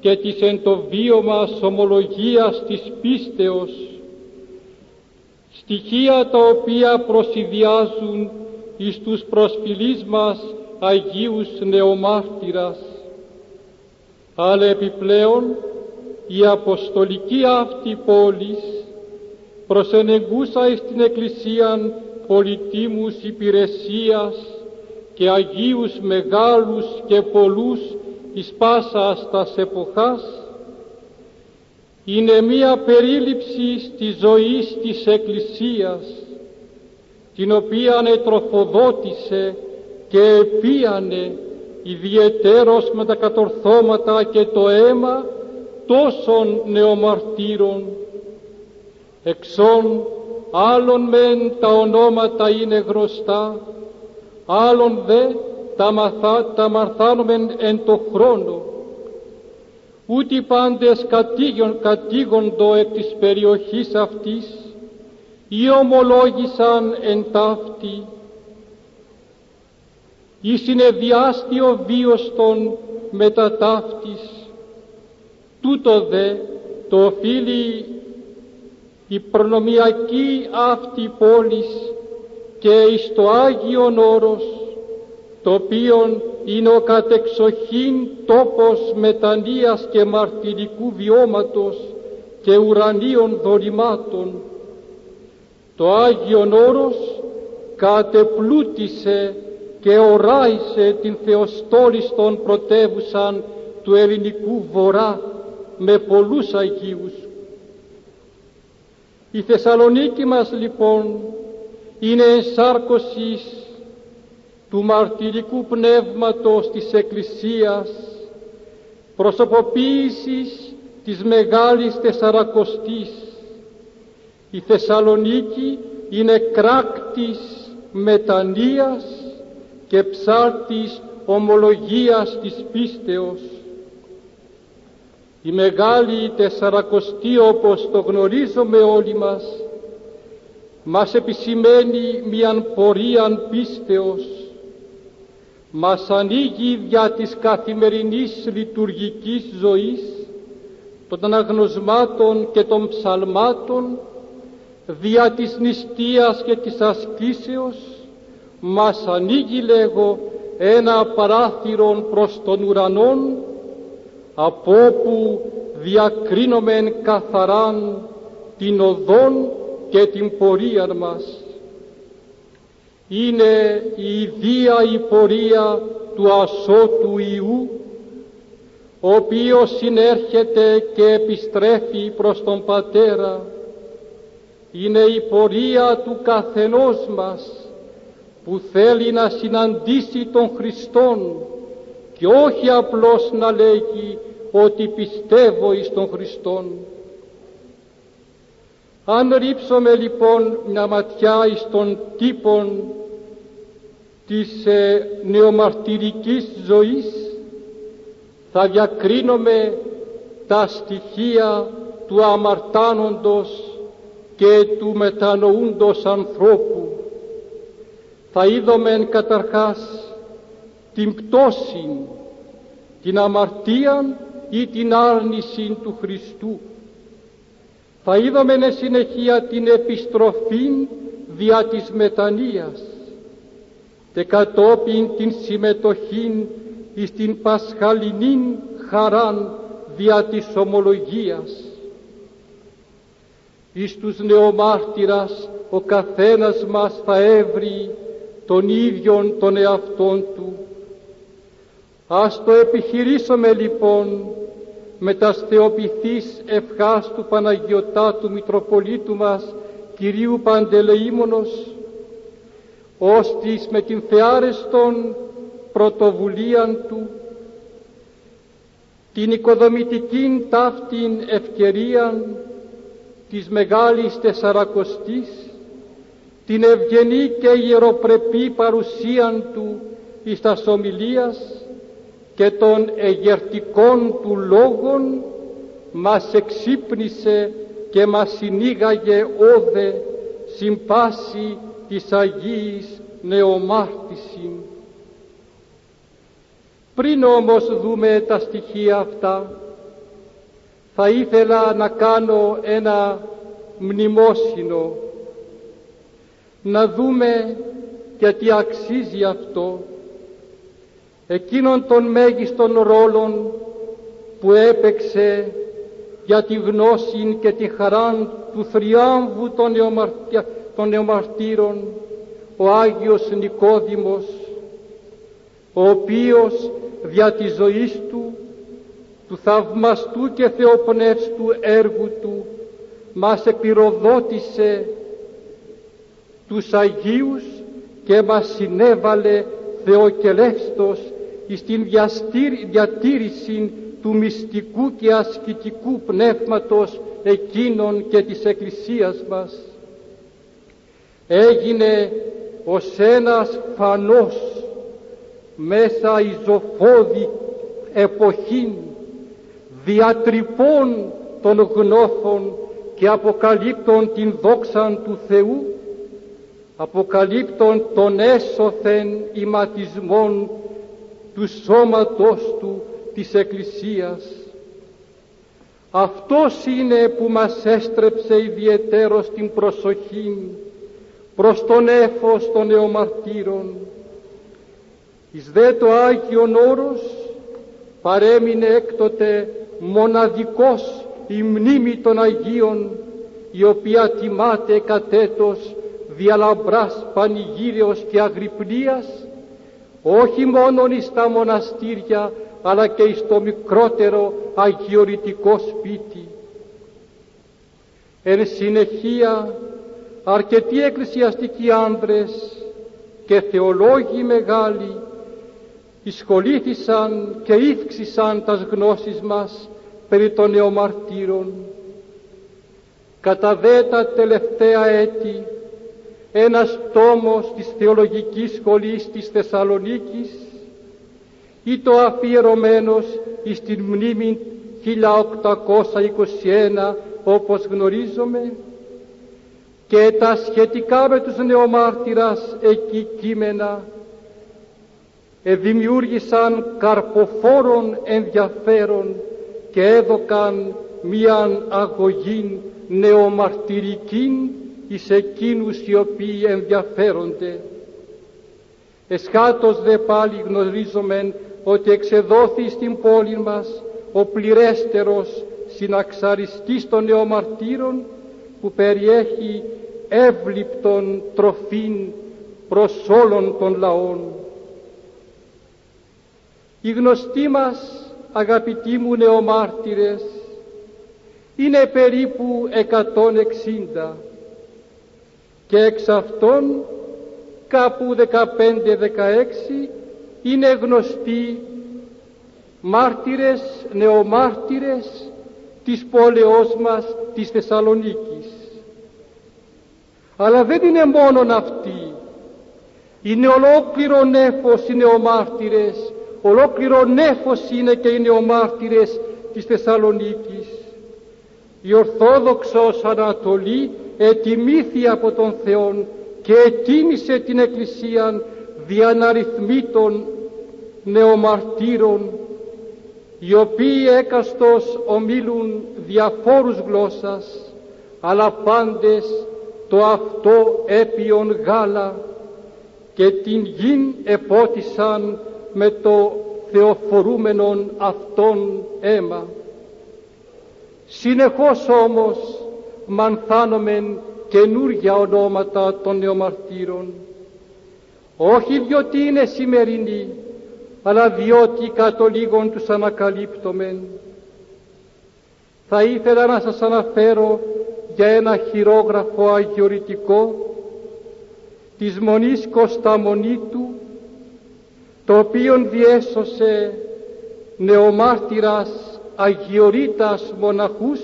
και της εν το βίωμα ομολογίας της πίστεως, στοιχεία τα οποία προσυδειάζουν εις τους προσφυλείς μας Αγίους Νεομάρτυρας, αλλά επιπλέον η Αποστολική αυτή πόλης προσενεγούσα εις την Εκκλησίαν πολιτήμους υπηρεσίας και Αγίους μεγάλους και πολλούς εις πάσας τας εποχάς είναι μία περίληψη της ζωής της Εκκλησίας την οποία ετροφοδότησε και επίανε ιδιαιτέρως με τα κατορθώματα και το αίμα τόσων νεομαρτύρων. Εξών άλλων μεν τα ονόματα είναι γνωστά άλλων δε τα, μαθα, τα μαρθάνομεν εν το χρόνο ούτε πάντες κατήγοντο εκ της περιοχής αυτής ή ομολόγησαν εν ταύτη ή συνεδειάστη ο βίος των μετά ταύτης τούτο δε το οφείλει η προνομιακή αυτή πόλης και εις το Άγιον Όρος το οποίο είναι ο κατεξοχήν τόπος μετανοίας και μαρτυρικού βιώματος και ουρανίων δωρημάτων. Το Άγιον Όρος κατεπλούτησε και οράισε την Θεοστόλιστον πρωτεύουσαν του ελληνικού βορρά με πολλούς Αγίους. Η Θεσσαλονίκη μας λοιπόν είναι ενσάρκωσης του μαρτυρικού πνεύματος της Εκκλησίας, προσωποποίησης της Μεγάλης Τεσσαρακοστής. Η Θεσσαλονίκη είναι κράκτης μετανοίας και ψάρτης ομολογίας της πίστεως. Η Μεγάλη Τεσσαρακοστή όπως το γνωρίζουμε όλοι μας μας επισημαίνει μιαν πορείαν πίστεως μας ανοίγει δια της καθημερινής λειτουργικής ζωής των αναγνωσμάτων και των ψαλμάτων δια της νηστείας και της ασκήσεως μας ανοίγει λέγω ένα παράθυρο προς τον ουρανόν από όπου διακρίνομεν καθαράν την οδόν και την πορεία μας. Είναι η ιδία η πορεία του ασώτου Ιού, ο οποίος συνέρχεται και επιστρέφει προς τον Πατέρα. Είναι η πορεία του καθενός μας, που θέλει να συναντήσει τον Χριστόν και όχι απλώς να λέγει ότι πιστεύω εις τον Χριστόν. Αν ρίψουμε λοιπόν μια ματιά εις τον τύπον της ε, νεομαρτυρικής ζωής θα διακρίνουμε τα στοιχεία του αμαρτάνοντος και του μετανοούντος ανθρώπου. Θα είδομεν καταρχάς την πτώση, την αμαρτία ή την άρνηση του Χριστού θα είδαμε συνεχεία την επιστροφή δια της μετανοίας και κατόπιν την συμμετοχή εις την πασχαλινή χαράν δια της ομολογίας. Εις τους νεομάρτυρας ο καθένας μας θα έβρει τον ίδιον τον εαυτόν του. Ας το επιχειρήσουμε λοιπόν με τα θεοποιηθείς ευχάς του Παναγιωτάτου Μητροπολίτου μας Κυρίου Παντελεήμονος ώστις με την θεάρεστον πρωτοβουλίαν του την οικοδομητική ταύτην ευκαιρία της Μεγάλης Τεσσαρακοστής την ευγενή και ιεροπρεπή παρουσίαν του εις τας και των εγερτικών του λόγων μας εξύπνησε και μας συνήγαγε όδε συμπάση της Αγίης νεομάρτηση. Πριν όμως δούμε τα στοιχεία αυτά, θα ήθελα να κάνω ένα μνημόσυνο να δούμε γιατί αξίζει αυτό εκείνων των μέγιστων ρόλων που έπαιξε για τη γνώση και τη χαρά του θριάμβου των, των νεομαρτύρων ο Άγιος Νικόδημος ο οποίος δια της ζωής του του θαυμαστού και θεοπνεύστου έργου του μας επιροδότησε τους Αγίους και μας συνέβαλε θεοκελεύστος στην διατήρηση του μυστικού και ασκητικού πνεύματος εκείνων και της Εκκλησίας μας. Έγινε ως ένας φανός μέσα η ζωφόδη εποχή διατρυπών των γνώθων και αποκαλύπτων την δόξαν του Θεού, αποκαλύπτων τον έσωθεν ηματισμών του σώματος του της Εκκλησίας. Αυτός είναι που μας έστρεψε ιδιαίτερο την προσοχή προς τον έφος των νεομαρτύρων. Εις δε το Άγιον Όρος παρέμεινε έκτοτε μοναδικός η μνήμη των Αγίων η οποία τιμάται κατέτος διαλαμπράς πανηγύριος και αγρυπνίας όχι μόνον εις τα μοναστήρια αλλά και εις το μικρότερο αγιορητικό σπίτι. Εν συνεχεία αρκετοί εκκλησιαστικοί άνδρες και θεολόγοι μεγάλοι εισχολήθησαν και ύφξησαν τας γνώσεις μας περί των νεομαρτύρων. Κατά δε τα τελευταία έτη ένας τόμος της Θεολογικής Σχολής της Θεσσαλονίκης ή το αφιερωμένος εις την μνήμη 1821 όπως γνωρίζουμε και τα σχετικά με τους νεομάρτυρας εκεί κείμενα δημιούργησαν καρποφόρων ενδιαφέρον και έδωκαν μίαν αγωγή νεομαρτυρική εις εκείνους οι οποίοι ενδιαφέρονται. Εσχάτως δε πάλι γνωρίζομεν ότι εξεδόθη στην πόλη μας ο πληρέστερος συναξαριστής των νεομαρτύρων που περιέχει εύληπτον τροφήν προς όλων των λαών. Οι γνωστοί μας αγαπητοί μου νεομάρτυρες είναι περίπου 160 και εξ αυτών κάπου 15-16 είναι γνωστοί μάρτυρες, νεομάρτυρες της πόλεως μας της Θεσσαλονίκης. Αλλά δεν είναι μόνον αυτοί. Είναι ολόκληρο νέφος οι νεομάρτυρες ολόκληρο νέφος είναι και οι νεομάρτυρες της Θεσσαλονίκης. Η Ορθόδοξος Ανατολή ετιμήθη από τον Θεό και ετίμησε την Εκκλησία διαναριθμήτων νεομαρτύρων οι οποίοι έκαστος ομίλουν διαφόρους γλώσσας αλλά πάντες το αυτό έπιον γάλα και την γην επότισαν με το θεοφορούμενον αυτόν αίμα. Συνεχώς όμως μανθάνομεν καινούργια ονόματα των νεομαρτύρων, όχι διότι είναι σημερινοί, αλλά διότι κατ' λίγων τους ανακαλύπτομεν. Θα ήθελα να σας αναφέρω για ένα χειρόγραφο αγιορητικό της Μονής Κωσταμονίτου το οποίον διέσωσε νεομάρτυρας αγιορείτας μοναχούς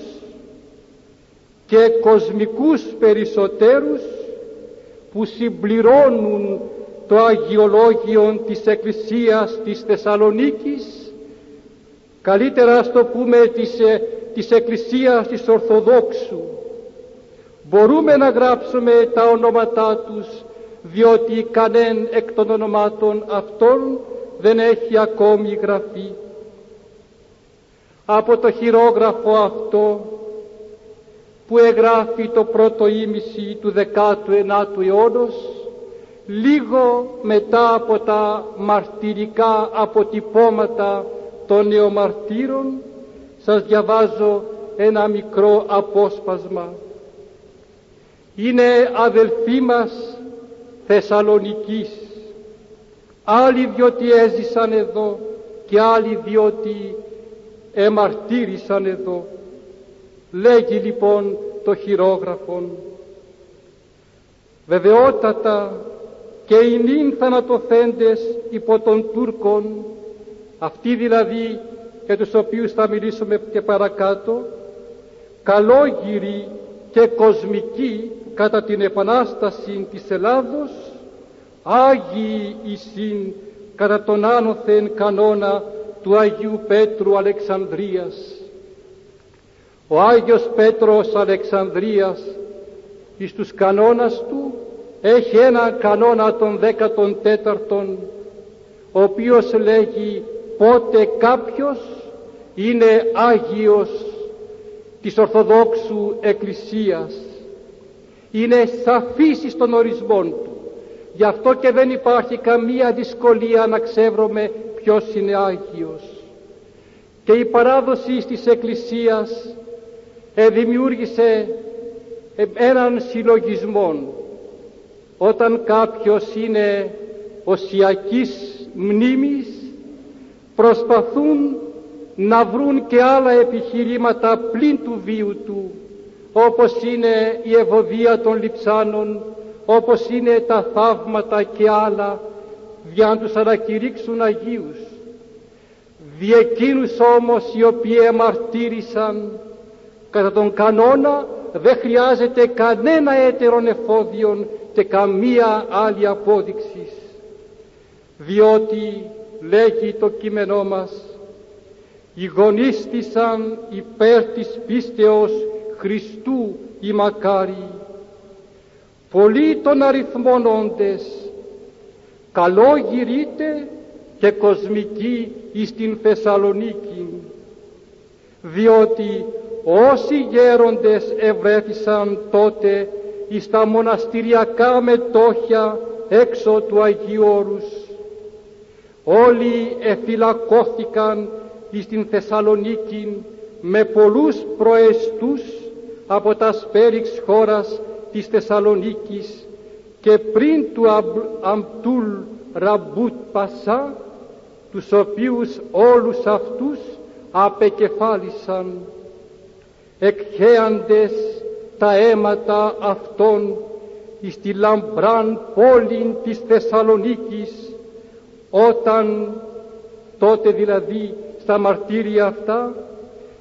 και κοσμικούς περισσότερους που συμπληρώνουν το αγιολόγιο της Εκκλησίας της Θεσσαλονίκης καλύτερα να το πούμε της, ε, της Εκκλησίας της Ορθοδόξου μπορούμε να γράψουμε τα ονόματά τους διότι κανέν εκ των ονομάτων αυτών δεν έχει ακόμη γραφεί. από το χειρόγραφο αυτό που εγγράφει το πρώτο ήμιση του 19ου αιώνος λίγο μετά από τα μαρτυρικά αποτυπώματα των νεομαρτύρων σας διαβάζω ένα μικρό απόσπασμα. Είναι αδελφοί μας Θεσσαλονικής, άλλοι διότι έζησαν εδώ και άλλοι διότι εμαρτύρησαν εδώ. Λέγει λοιπόν το χειρόγραφον βεβαιότατα και οι νυν θανατοθέντες υπό των Τούρκων αυτοί δηλαδή για τους οποίους θα μιλήσουμε και παρακάτω καλόγυροι και κοσμικοί κατά την Επανάσταση της Ελλάδος Άγιοι εισήν κατά τον άνωθεν κανόνα του Αγίου Πέτρου Αλεξανδρίας. Ο Άγιος Πέτρος Αλεξανδρίας εις τους κανόνας του έχει ένα κανόνα των 14 ο οποίος λέγει πότε κάποιος είναι Άγιος της Ορθοδόξου Εκκλησίας είναι σαφής στον ορισμόν του. Γι' αυτό και δεν υπάρχει καμία δυσκολία να ξέρουμε ποιος είναι Άγιος. Και η παράδοση της Εκκλησίας ε, δημιούργησε ε, έναν συλλογισμό όταν κάποιος είναι οσιακής μνήμης προσπαθούν να βρουν και άλλα επιχειρήματα πλην του βίου του όπως είναι η ευωδία των λιψάνων όπως είναι τα θαύματα και άλλα για να τους ανακηρύξουν Αγίους. Δι' εκείνους όμως οι οποίοι εμαρτύρησαν κατά τον κανόνα δεν χρειάζεται κανένα έτερον εφόδιον και καμία άλλη απόδειξης. Διότι λέγει το κείμενό μας «Ηγονίστησαν υπέρ της πίστεως Χριστού η μακάρι, πολλοί των αριθμών όντες, καλό γυρίτε και κοσμική εις την Θεσσαλονίκη, διότι όσοι γέροντες ευρέθησαν τότε εις τα μοναστηριακά μετόχια έξω του Αγίου Όρους, όλοι εφυλακώθηκαν εις την Θεσσαλονίκη με πολλούς προεστούς από τα σπέριξ χώρας της Θεσσαλονίκης και πριν του Αμπτούλ Ραμπουτ Πασά τους οποίους όλους αυτούς απεκεφάλισαν εκχέαντες τα αίματα αυτών εις τη λαμπράν πόλη της Θεσσαλονίκης όταν τότε δηλαδή στα μαρτύρια αυτά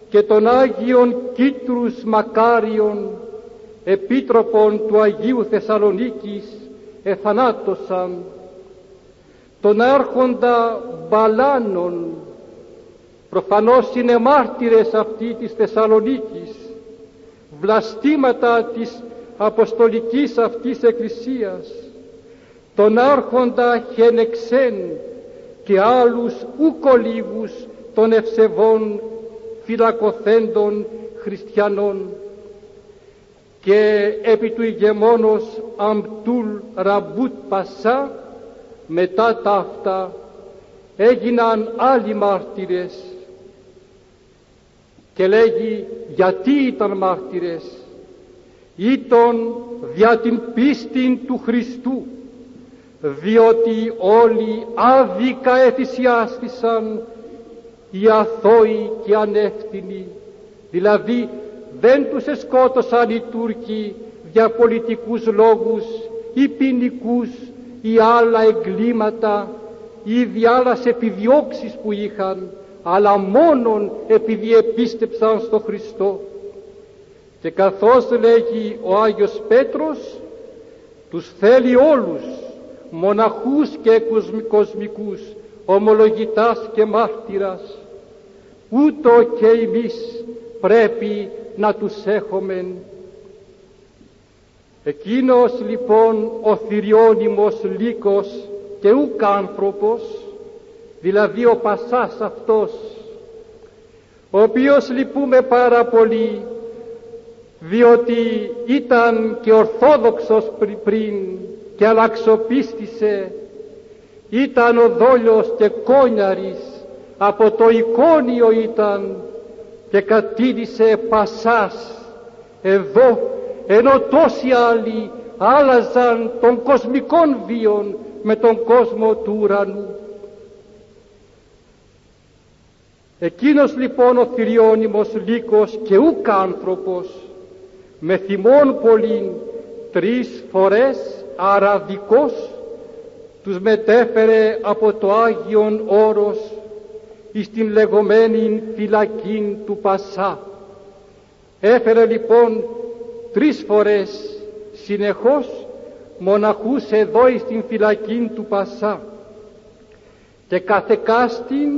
και των Άγιων Κίτρους Μακάριων επίτροπων του Αγίου Θεσσαλονίκης εθανάτωσαν. Τον άρχοντα Μπαλάνων προφανώς είναι μάρτυρες αυτοί της Θεσσαλονίκης βλαστήματα της αποστολικής αυτής εκκλησίας τον άρχοντα Χενεξέν και άλλους ουκολίγους των ευσεβών φυλακοθέντων χριστιανών. Και επί του ηγεμόνος Αμπτούλ Ραμπουτ Πασά μετά τα αυτά έγιναν άλλοι μάρτυρες και λέγει γιατί ήταν μάρτυρες; Ήταν δια την πίστη του Χριστού διότι όλοι άδικα εθυσιάστησαν οι αθώοι και ανεύθυνοι. Δηλαδή δεν τους εσκότωσαν οι Τούρκοι για πολιτικούς λόγους ή ποινικούς ή άλλα εγκλήματα ή διάλας επιδιώξεις που είχαν αλλά μόνον επειδή επίστεψαν στο Χριστό. Και καθώς λέγει ο Άγιος Πέτρος τους θέλει όλους μοναχούς και κοσμικούς ομολογητάς και μάρτυρας. Ούτω και εμείς πρέπει να τους έχουμε εκείνος λοιπόν ο θηριώνυμος λύκος και ούκ άνθρωπος δηλαδή ο Πασάς αυτός ο οποίος λυπούμε πάρα πολύ διότι ήταν και ορθόδοξος πριν και αλλαξοπίστησε ήταν ο δόλιος και κόνιαρης από το εικόνιο ήταν και κατήδησε πασάς εδώ ενώ τόσοι άλλοι άλλαζαν των κοσμικών βίων με τον κόσμο του ουρανού. Εκείνος λοιπόν ο θηριώνυμος λύκος και ούκ άνθρωπος με θυμών πολλήν τρεις φορές αραδικός τους μετέφερε από το Άγιον Όρος εις την λεγόμενη φυλακή του Πασά. Έφερε λοιπόν τρεις φορές συνεχώς μοναχούς εδώ εις την φυλακή του Πασά και κάθε κάστην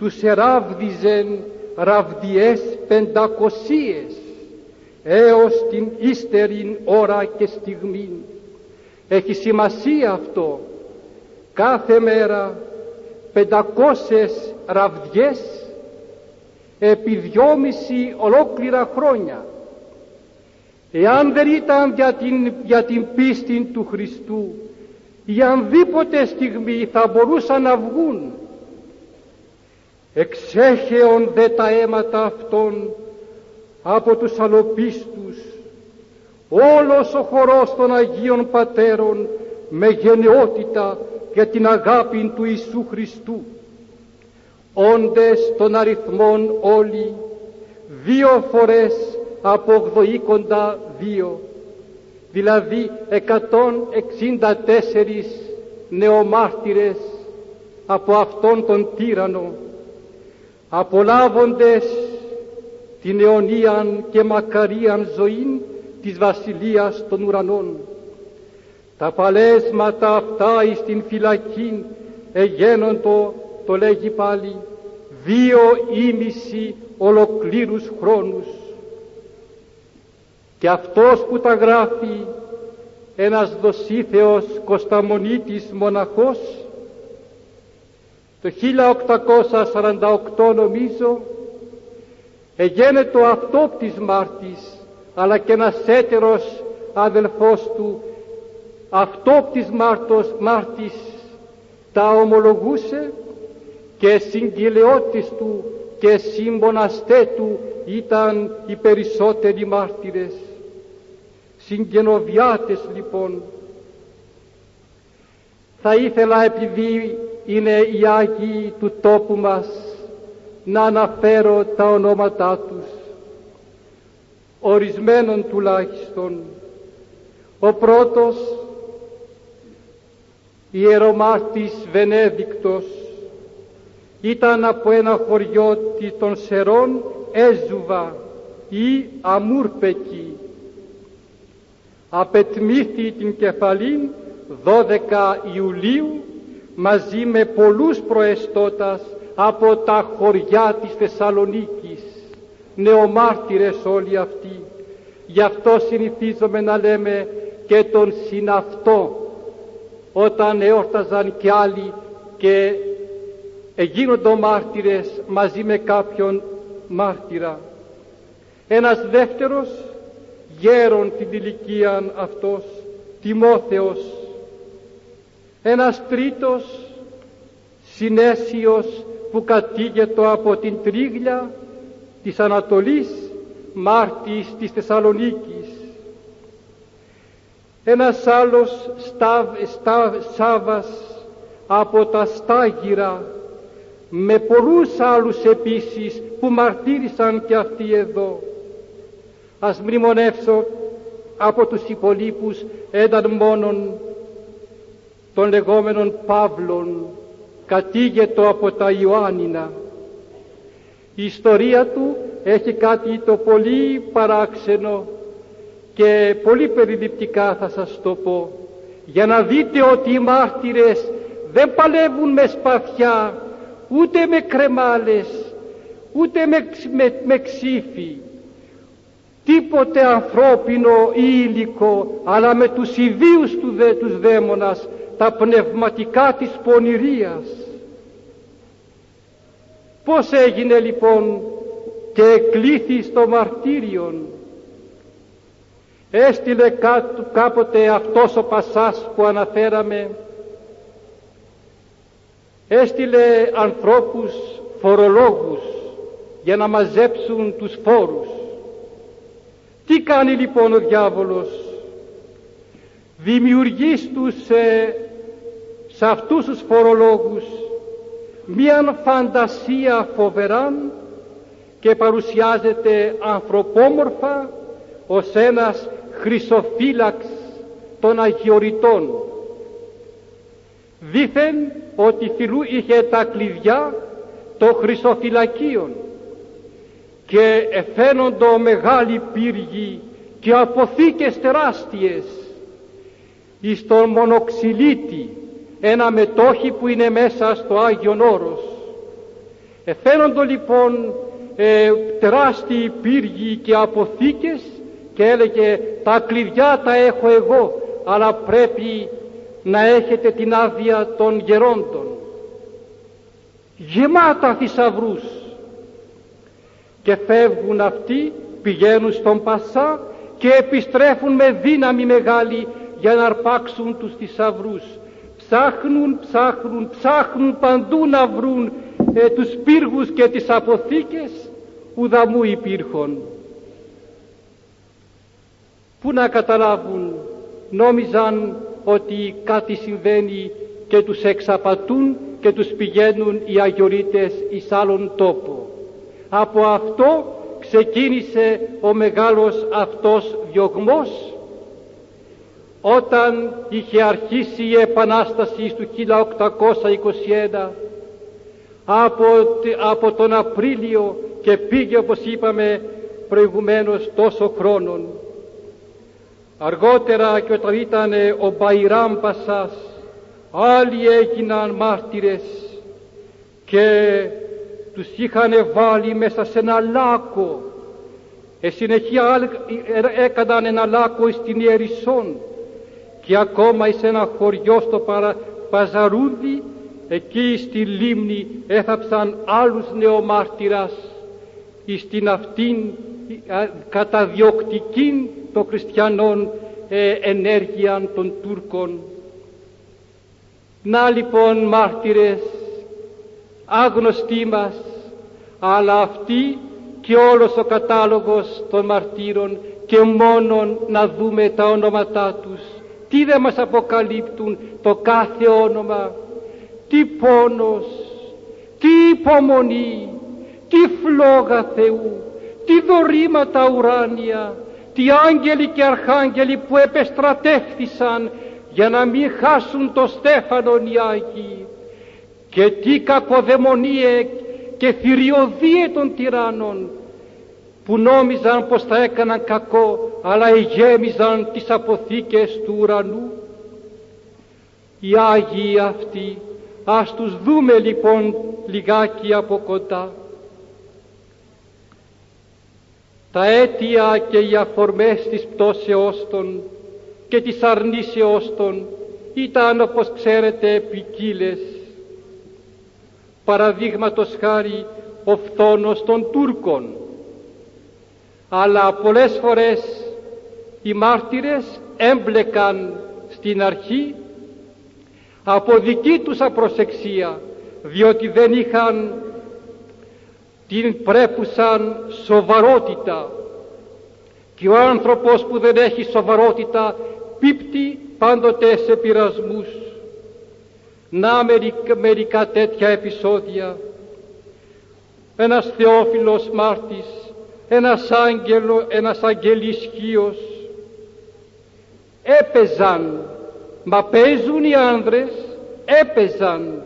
τους εράβδιζεν ραβδιές πεντακοσίες έως την ύστερη ώρα και στιγμή. Έχει σημασία αυτό κάθε μέρα πεντακόσες ραβδιές επί δυόμιση ολόκληρα χρόνια. Εάν δεν ήταν για την, για την πίστη του Χριστού, η ανδήποτε στιγμή θα μπορούσαν να βγουν. Εξέχεων δε τα αίματα αυτών από τους αλλοπίστους, όλος ο χορός των Αγίων Πατέρων με γενναιότητα για την αγάπη του Ιησού Χριστού. Όντες των αριθμών όλοι, δύο φορές από ογδοήκοντα δύο, δηλαδή 164 νεομάρτυρες από αυτόν τον τύρανο, απολάβοντες την αιωνίαν και μακαρίαν ζωή της Βασιλείας των Ουρανών. Τα παλέσματα αυτά εις την φυλακή εγένοντο, το λέγει πάλι, δύο ήμιση ολοκλήρους χρόνους. Και αυτός που τα γράφει, ένας δοσίθεος Κωσταμονίτης μοναχός, το 1848 νομίζω, εγένετο αυτόπτης Μάρτης, αλλά και ένας έτερος αδελφός του αυτόπτης Μάρτος, Μάρτης τα ομολογούσε και συγκυλαιώτης του και συμποναστέ του ήταν οι περισσότεροι μάρτυρες. Συγγενοβιάτες λοιπόν. Θα ήθελα επειδή είναι οι Άγιοι του τόπου μας να αναφέρω τα ονόματά τους ορισμένων τουλάχιστον. Ο πρώτος ιερομάρτης Βενέδικτος ήταν από ένα χωριό των Σερών Έζουβα ή Αμούρπεκη. Απετμήθη την κεφαλήν 12 Ιουλίου μαζί με πολλούς προεστώτας από τα χωριά της Θεσσαλονίκης, νεομάρτυρες όλοι αυτοί. Γι' αυτό συνηθίζομαι να λέμε και τον συναυτό όταν εόρταζαν κι άλλοι και εγίνοντο μάρτυρες μαζί με κάποιον μάρτυρα. Ένας δεύτερος γέρον την ηλικία αυτός, Τιμόθεος. Ένας τρίτος συνέσιος που κατήγετο από την τρίγλια της Ανατολής μάρτης της Θεσσαλονίκης ένας άλλος στάβ, στάβ, Σάβας από τα Στάγυρα με πολλούς άλλους επίσης που μαρτύρησαν και αυτοί εδώ. Ας μνημονεύσω από τους υπολείπους έναν μόνον των λεγόμενων Παύλων κατήγετο από τα Ιωάννινα. Η ιστορία του έχει κάτι το πολύ παράξενο και πολύ περιληπτικά θα σας το πω για να δείτε ότι οι μάρτυρες δεν παλεύουν με σπαθιά ούτε με κρεμάλες ούτε με, με, με ξύφη τίποτε ανθρώπινο ή υλικό αλλά με τους ιδίους του δε, τους δαίμονας τα πνευματικά της πονηρίας πως έγινε λοιπόν και κλήθη στο μαρτύριον; Έστειλε κάποτε αυτός ο Πασάς που αναφέραμε, έστειλε ανθρώπους φορολόγους για να μαζέψουν τους φόρους. Τι κάνει λοιπόν ο διάβολος, δημιουργείς στους, ε, σε αυτούς τους φορολόγους μίαν φαντασία φοβεράν και παρουσιάζεται ανθρωπόμορφα ως ένας χρυσοφύλαξ των αγιοριτών. Δήθεν ότι φιλού είχε τα κλειδιά των χρυσοφυλακίων και εφαίνοντο μεγάλη πύργη και αποθήκες τεράστιες εις τον μονοξυλίτη ένα μετόχι που είναι μέσα στο Άγιον Όρος. Εφαίνοντο λοιπόν ε, τεράστιοι πύργοι και αποθήκες και έλεγε τα κλειδιά τα έχω εγώ αλλά πρέπει να έχετε την άδεια των γερόντων. Γεμάτα θησαυρούς. Και φεύγουν αυτοί, πηγαίνουν στον Πασά και επιστρέφουν με δύναμη μεγάλη για να αρπάξουν τους θησαυρούς. Ψάχνουν, ψάχνουν, ψάχνουν παντού να βρουν ε, τους πύργους και τις αποθήκες ουδαμού υπήρχον. Πού να καταλάβουν, νόμιζαν ότι κάτι συμβαίνει και τους εξαπατούν και τους πηγαίνουν οι αγιορείτες εις άλλον τόπο. Από αυτό ξεκίνησε ο μεγάλος αυτός διωγμός όταν είχε αρχίσει η Επανάσταση του 1821 από, από τον Απρίλιο και πήγε όπως είπαμε προηγουμένως τόσο χρόνων. Αργότερα και όταν ήταν ο Μπαϊράμ Πασάς άλλοι έγιναν μάρτυρες και τους είχαν βάλει μέσα σε ένα λάκκο. Ε, συνεχεία ε, έκαναν ένα λάκκο στην Ιερισσόν και ακόμα σε ένα χωριό στο παρα, Παζαρούδι εκεί στη λίμνη έθαψαν άλλους νεομάρτυρας εις την αυτήν καταδιοκτικήν των χριστιανών ε, ενέργεια των Τούρκων. Να λοιπόν μάρτυρες άγνωστοί μας αλλά αυτοί και όλος ο κατάλογος των μαρτύρων και μόνον να δούμε τα ονόματά τους τι δεν μας αποκαλύπτουν το κάθε όνομα τι πόνος τι υπομονή τι φλόγα Θεού τι δωρήματα ουράνια τι άγγελοι και αρχάγγελοι που επεστρατεύθησαν για να μην χάσουν το στέφανον οι Άγιοι και τι κακοδαιμονίε και θηριωδίε των τυράννων που νόμιζαν πως θα έκαναν κακό αλλά γέμιζαν τις αποθήκες του ουρανού. Οι Άγιοι αυτοί ας τους δούμε λοιπόν λιγάκι από κοντά. Τα αίτια και οι αφορμές της πτώσεώς των και της αρνήσεώς των ήταν όπως ξέρετε ποικίλες. Παραδείγματος χάρη ο φθόνος των Τούρκων αλλά πολλές φορές οι μάρτυρες έμπλεκαν στην αρχή από δική τους απροσεξία διότι δεν είχαν την πρέπουσαν σοβαρότητα και ο άνθρωπος που δεν έχει σοβαρότητα πίπτει πάντοτε σε πειρασμούς. Να μερικά, μερικά τέτοια επεισόδια. Ένας θεόφιλος μάρτης, ένας άγγελο, ένας αγγελισχύος έπαιζαν, μα παίζουν οι άνδρες, έπαιζαν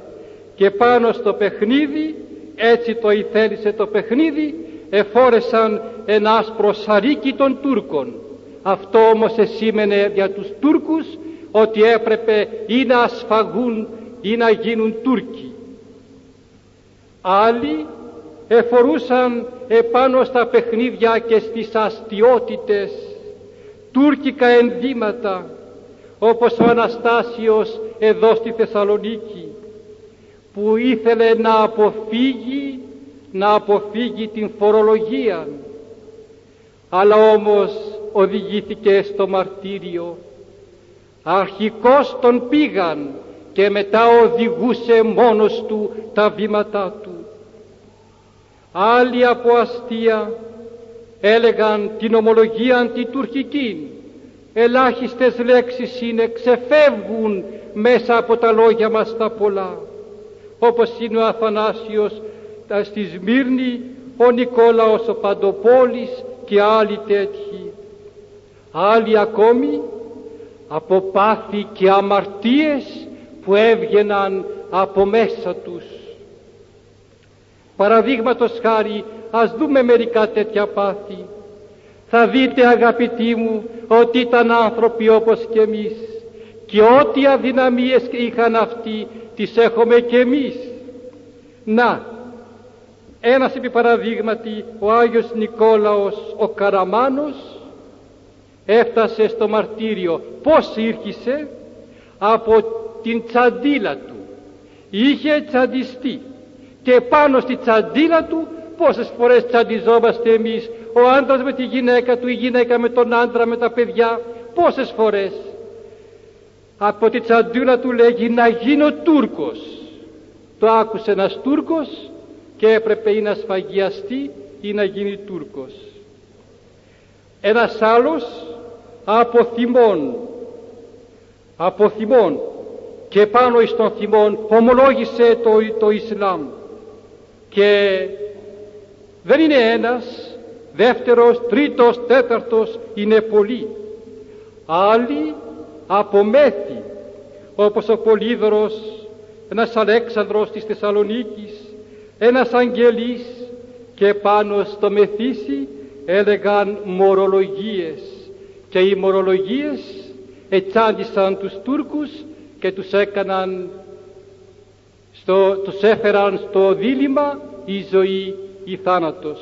και πάνω στο παιχνίδι έτσι το ηθέλησε το παιχνίδι εφόρεσαν ένα άσπρο σαρίκι των Τούρκων. Αυτό όμως εσήμενε για τους Τούρκους ότι έπρεπε ή να ασφαγούν ή να γίνουν Τούρκοι. Άλλοι εφορούσαν επάνω στα παιχνίδια και στις αστιότητες τουρκικά ενδύματα όπως ο Αναστάσιος εδώ στη Θεσσαλονίκη που ήθελε να αποφύγει να αποφύγει την φορολογία. Αλλά όμως οδηγήθηκε στο μαρτύριο. Αρχικώς τον πήγαν και μετά οδηγούσε μόνος του τα βήματά του άλλοι από αστεία έλεγαν την ομολογία αντιτουρκική ελάχιστες λέξεις είναι ξεφεύγουν μέσα από τα λόγια μας τα πολλά. Όπως είναι ο Αθανάσιος στη Σμύρνη ο Νικόλαος ο Παντοπόλης και άλλοι τέτοιοι. Άλλοι ακόμη από πάθη και αμαρτίες που έβγαιναν από μέσα τους παραδείγματος χάρη ας δούμε μερικά τέτοια πάθη. Θα δείτε αγαπητοί μου ότι ήταν άνθρωποι όπως και εμείς και ό,τι αδυναμίες είχαν αυτοί τις έχουμε και εμείς. Να ένας επί παραδείγματι ο Άγιος Νικόλαος ο Καραμάνος έφτασε στο μαρτύριο. Πως ήρχισε από την τσαντίλα του. Είχε τσαντιστεί και πάνω στη τσαντίλα του πόσες φορές τσαντιζόμαστε εμείς ο άντρας με τη γυναίκα του η γυναίκα με τον άντρα με τα παιδιά πόσες φορές. Από τη τσαντίλα του λέγει να γίνω Τούρκος το άκουσε ένας Τούρκος και έπρεπε ή να σφαγιαστεί ή να γίνει Τούρκος. Ένας άλλος από θυμών από θυμών. Και πάνω εις τον θυμών ομολόγησε το, το Ισλάμ και δεν είναι ένας δεύτερος, τρίτος, τέταρτος είναι πολλοί. Άλλοι από μέθη όπως ο Πολύδωρος ένας Αλέξανδρος της Θεσσαλονίκης ένας αγγελής και πάνω στο μεθύσι έλεγαν μορολογίες. Και οι μορολογίες ετσάντισαν τους Τούρκους και τους έκαναν στο, τους έφεραν στο δίλημα η ζωή ή θάνατος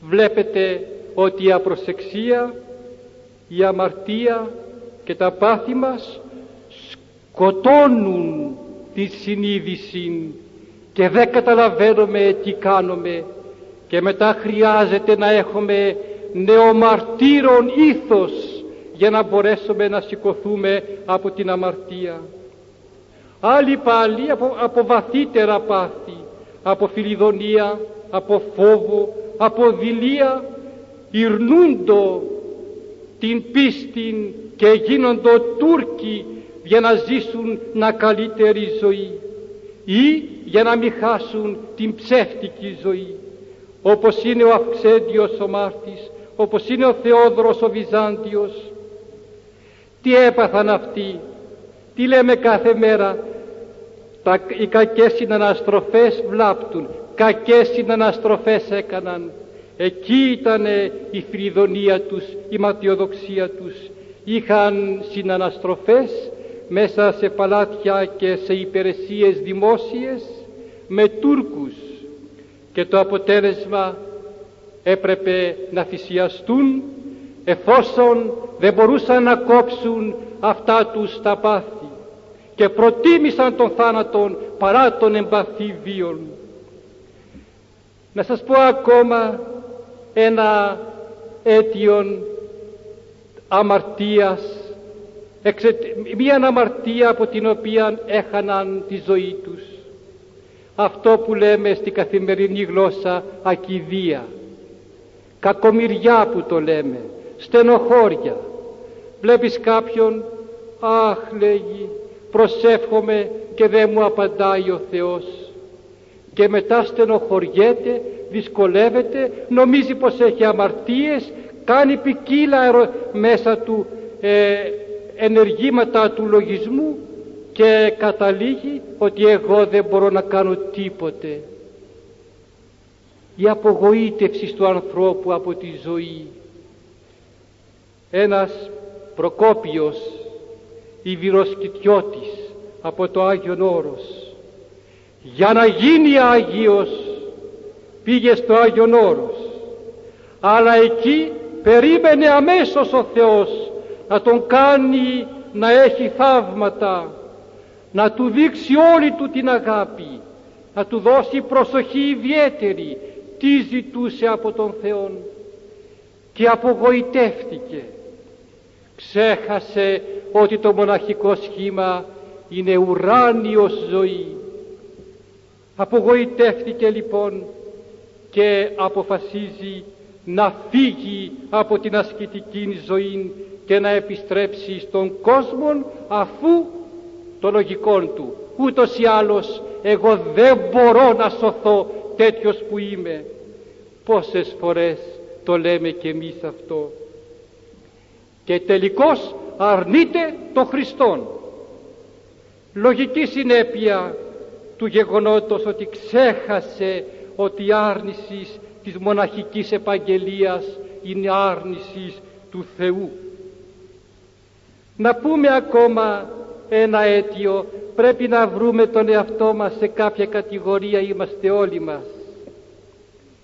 βλέπετε ότι η απροσεξία η αμαρτία και τα πάθη μας σκοτώνουν τη συνείδηση και δεν καταλαβαίνουμε τι κάνουμε και μετά χρειάζεται να έχουμε νεομαρτύρων ήθος για να μπορέσουμε να σηκωθούμε από την αμαρτία. Άλλοι πάλι από, από βαθύτερα πάθη, από φιλιδονία, από φόβο, από δειλία, υρνούντο την πίστη και γίνοντο Τούρκοι για να ζήσουν να καλύτερη ζωή ή για να μην χάσουν την ψεύτικη ζωή. Όπως είναι ο Αυξέντιος ο Μάρτης όπως είναι ο Θεόδωρος ο Βυζάντιος. Τι έπαθαν αυτοί τι λέμε κάθε μέρα τα, οι κακές συναναστροφές βλάπτουν κακές συναναστροφές έκαναν. Εκεί ήταν η φρυδονία τους η ματιοδοξία τους. Είχαν συναναστροφές μέσα σε παλάτια και σε υπηρεσίες δημόσιες με Τούρκους. Και το αποτέλεσμα έπρεπε να θυσιαστούν εφόσον δεν μπορούσαν να κόψουν αυτά τους τα πάθη και προτίμησαν τον θάνατον παρά τον εμπαθή βίον. Να σας πω ακόμα ένα αίτιον αμαρτίας μια αμαρτία από την οποία έχαναν τη ζωή τους. Αυτό που λέμε στη καθημερινή γλώσσα ακιδεία. Κακομοιριά που το λέμε. Στενοχώρια. Βλέπεις κάποιον αχ λέγει προσεύχομαι και δεν μου απαντάει ο Θεός και μετά στενοχωριέται δυσκολεύεται νομίζει πως έχει αμαρτίες κάνει ποικίλα μέσα του ε, ενεργήματα του λογισμού και καταλήγει ότι εγώ δεν μπορώ να κάνω τίποτε. Η απογοήτευση του ανθρώπου από τη ζωή. Ένας Προκόπιος, Ιβυροσκητιώτης από το Άγιον Όρος. Για να γίνει Άγιος πήγε στο Άγιον Όρος. Αλλά εκεί περίμενε αμέσως ο Θεός να τον κάνει να έχει θαύματα, να του δείξει όλη του την αγάπη να του δώσει προσοχή ιδιαίτερη τι ζητούσε από τον Θεό και απογοητεύτηκε ξέχασε ότι το μοναχικό σχήμα είναι ουράνιος ζωή. Απογοητεύτηκε λοιπόν και αποφασίζει να φύγει από την ασκητική ζωή και να επιστρέψει στον κόσμο αφού το λογικό του ούτως ή άλλως εγώ δεν μπορώ να σωθώ τέτοιος που είμαι πόσες φορές το λέμε και εμείς αυτό. Και τελικώς αρνείται το Χριστόν λογική συνέπεια του γεγονότος ότι ξέχασε ότι η άρνηση της μοναχικής επαγγελίας είναι άρνηση του Θεού. Να πούμε ακόμα ένα αίτιο, πρέπει να βρούμε τον εαυτό μας σε κάποια κατηγορία είμαστε όλοι μας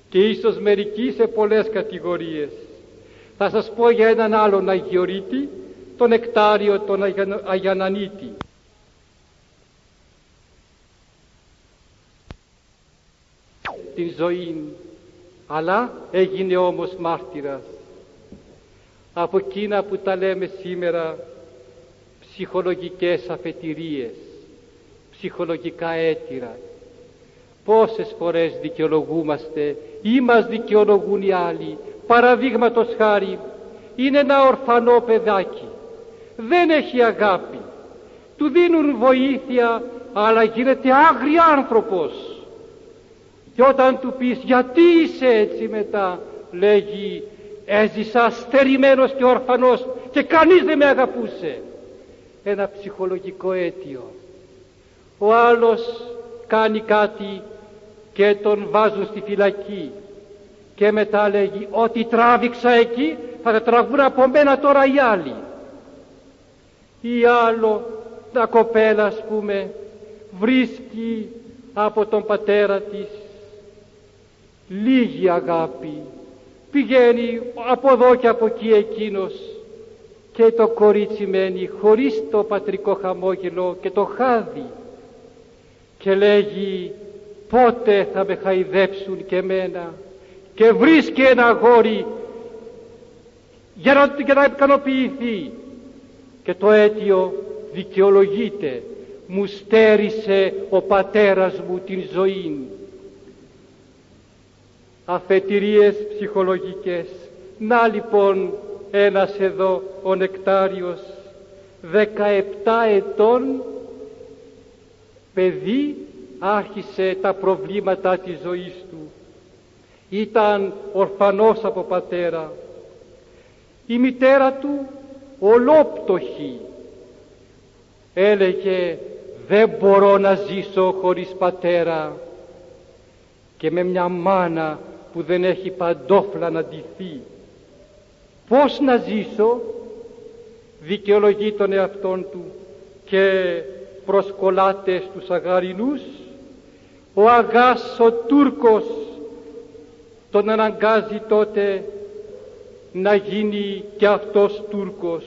και ίσως μερικοί σε πολλές κατηγορίες. Θα σας πω για έναν άλλον Αγιορείτη, τον Εκτάριο, τον Αγιανανίτη. Την ζωή, αλλά έγινε όμως μάρτυρας. Από εκείνα που τα λέμε σήμερα ψυχολογικές αφετηρίες, ψυχολογικά έτοιρα. Πόσες φορές δικαιολογούμαστε ή μας δικαιολογούν οι άλλοι. Παραδείγματος χάρη είναι ένα ορφανό παιδάκι. Δεν έχει αγάπη. Του δίνουν βοήθεια αλλά γίνεται άγρια άνθρωπος. Και όταν του πεις γιατί είσαι έτσι μετά λέγει έζησα στερημένος και ορφανός και κανείς δεν με αγαπούσε. Ένα ψυχολογικό αίτιο. Ο άλλος κάνει κάτι και τον βάζουν στη φυλακή και μετά λέγει ότι τράβηξα εκεί θα τα τραβούν από μένα τώρα οι άλλοι ή άλλο τα κοπέλα ας πούμε βρίσκει από τον πατέρα της. Λίγη αγάπη. Πηγαίνει από εδώ και από εκεί εκείνος και το κορίτσι μένει χωρίς το πατρικό χαμόγελο και το χάδι και λέγει πότε θα με χαϊδέψουν και μένα και βρίσκει ένα αγόρι για να, για να ικανοποιηθεί και το αίτιο δικαιολογείται μου στέρισε ο πατέρας μου την ζωή αφετηρίες ψυχολογικές να λοιπόν ένας εδώ ο Νεκτάριος 17 ετών παιδί άρχισε τα προβλήματα της ζωής του. Ήταν ορφανός από πατέρα. Η μητέρα του ολόπτωχη έλεγε δεν μπορώ να ζήσω χωρίς πατέρα και με μια μάνα που δεν έχει παντόφλα να ντυθεί. Πώς να ζήσω δικαιολογεί τον εαυτόν του και προσκολάται στους αγαρινούς ο Αγάς ο Τούρκος τον αναγκάζει τότε να γίνει και αυτός Τούρκος.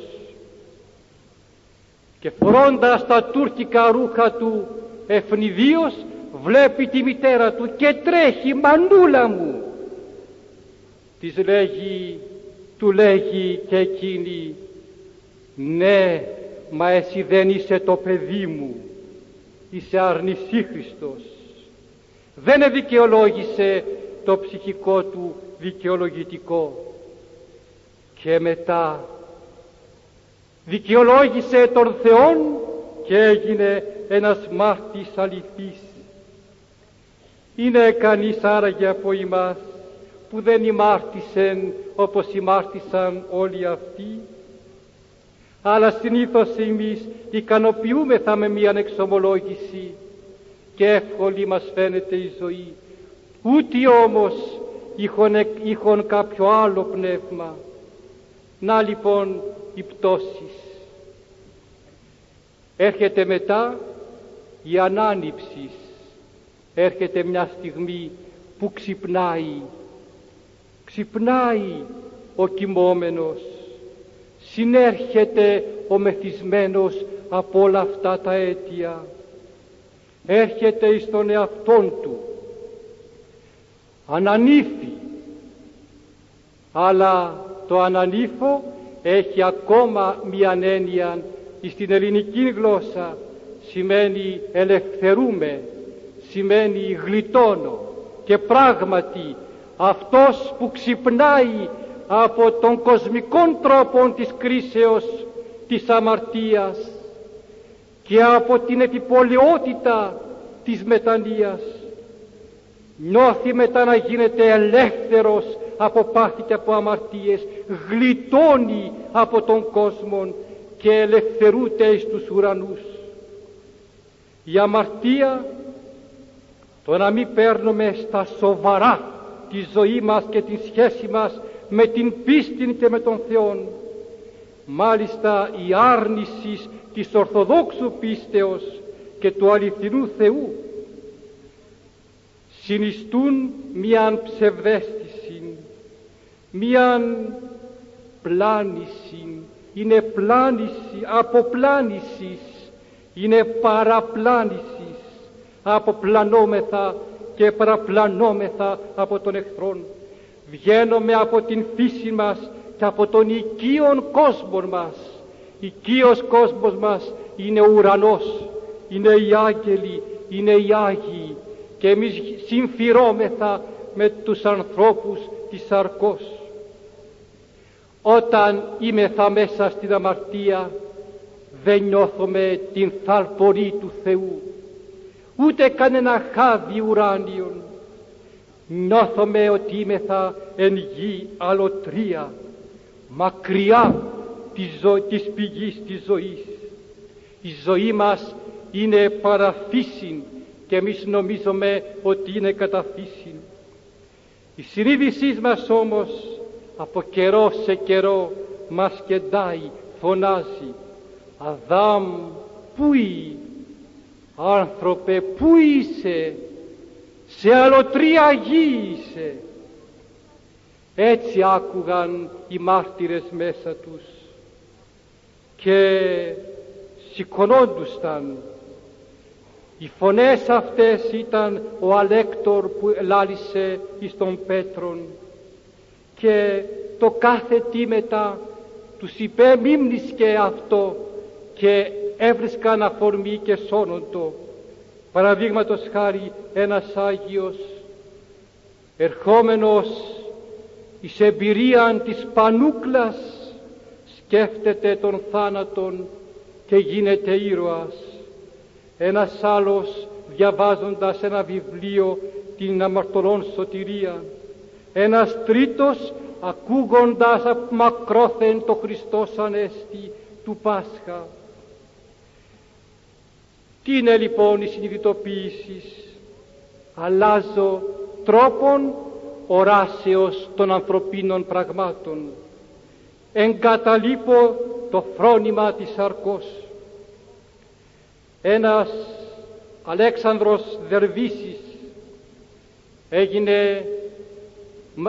Και φορώντας τα τουρκικά ρούχα του ευνηδίως βλέπει τη μητέρα του και τρέχει μανούλα μου. Της λέγει του λέγει και εκείνη ναι μα εσύ δεν είσαι το παιδί μου είσαι αρνησίχριστος δεν δικαιολόγησε το ψυχικό του δικαιολογητικό και μετά δικαιολόγησε τον Θεόν και έγινε ένας μάρτης αληθής. Είναι κανείς άραγε από εμάς που δεν ημάρτησεν όπως ημάρτησαν όλοι αυτοί. Αλλά συνήθως εμείς ικανοποιούμεθα με μια εξομολόγηση και εύκολη μας φαίνεται η ζωή. Ούτε όμως είχον, κάποιο άλλο πνεύμα να λοιπόν οι πτώσεις έρχεται μετά η ανάνυψης. Έρχεται μια στιγμή που ξυπνάει. Ξυπνάει ο κοιμόμενος. Συνέρχεται ο μεθυσμένος από όλα αυτά τα αίτια. Έρχεται εις τον εαυτόν του. Ανανύφει. Αλλά το ανανύφο έχει ακόμα μία έννοια. Στην ελληνική γλώσσα σημαίνει ελευθερούμε σημαίνει γλιτώνω. Και πράγματι αυτός που ξυπνάει από τον κοσμικό τρόπο της κρίσεως της αμαρτίας και από την επιπολαιότητα της μετανοίας νιώθει μετά να γίνεται ελεύθερος από πάθη και από αμαρτίες γλιτώνει από τον κόσμο και ελευθερούται εις τους ουρανούς. Η αμαρτία το να μην παίρνουμε στα σοβαρά τη ζωή μας και τη σχέση μας με την πίστη και με τον Θεό μάλιστα η άρνηση της Ορθοδόξου πίστεως και του αληθινού Θεού συνιστούν μίαν ψευδέστηση, μίαν πλάνηση, είναι πλάνηση, αποπλάνησης, είναι παραπλάνησης, αποπλανόμεθα και παραπλανόμεθα από τον εχθρόν. Βγαίνουμε από την φύση μας και από τον οικείον κόσμο μας. Οικείος κόσμος μας είναι ο ουρανός, είναι οι άγγελοι, είναι οι Άγιοι και εμείς συμφυρώμεθα με τους ανθρώπους της σαρκός. Όταν είμεθα μέσα στην αμαρτία δεν νιώθουμε την θαλπορή του Θεού ούτε κανένα χάδι ουράνιον. Νιώθουμε ότι είμεθα εν γη αλωτρία μακριά της, ζω... της πηγής της ζωής. Η ζωή μας είναι παραφύσιν και εμείς νομίζουμε ότι είναι καταφύσιν. Η συνείδησή μας όμως από καιρό σε καιρό μας κεντάει, φωνάζει Αδάμ πού ή άνθρωπε πού είσαι; Σε αλωτρία γη είσαι έτσι άκουγαν οι μάρτυρες μέσα τους και σηκωνόντουσαν οι φωνές αυτές ήταν ο Αλέκτορ που λάλησε εις τον Πέτρον και το κάθε τι μετά τους είπε και αυτό και έβρισκαν αφορμή και σώνοντο. Παραδείγματος χάρη ένας Άγιος ερχόμενος εις εμπειρίαν της πανούκλας σκέφτεται τον θάνατον και γίνεται ήρωας. Ένας άλλος διαβάζοντας ένα βιβλίο την αμαρτωλών σωτηρία. Ένας τρίτος ακούγοντας μακρόθεν το Χριστός Ανέστη του Πάσχα. Τι είναι λοιπόν η συνειδητοποίηση. Αλλάζω τρόπον οράσεως των ανθρωπίνων πραγμάτων. Εγκαταλείπω το φρόνημα της σαρκός. Ένας Αλέξανδρος Δερβίσης έγινε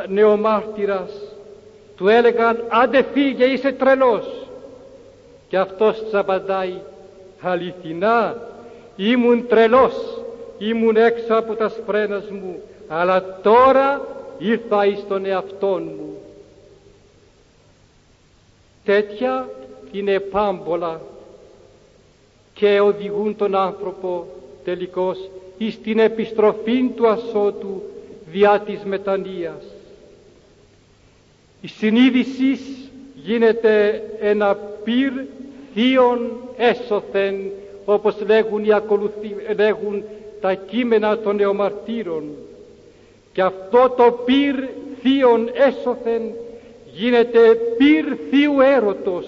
νεομάρτυρας. Του έλεγαν άντε φύγε είσαι τρελός. Και αυτός της απαντάει αληθινά ήμουν τρελός, ήμουν έξω από τα σφρένας μου, αλλά τώρα ήρθα εις τον εαυτόν μου. Τέτοια είναι πάμπολα και οδηγούν τον άνθρωπο τελικώς εις την επιστροφή του ασώτου διά της μετανοίας. Η συνείδηση γίνεται ένα πυρ θείων έσωθεν όπως λέγουν, οι ακολουθοί, λέγουν τα κείμενα των νεομαρτύρων. Και αυτό το πυρ θείων έσωθεν γίνεται πυρ θείου έρωτος.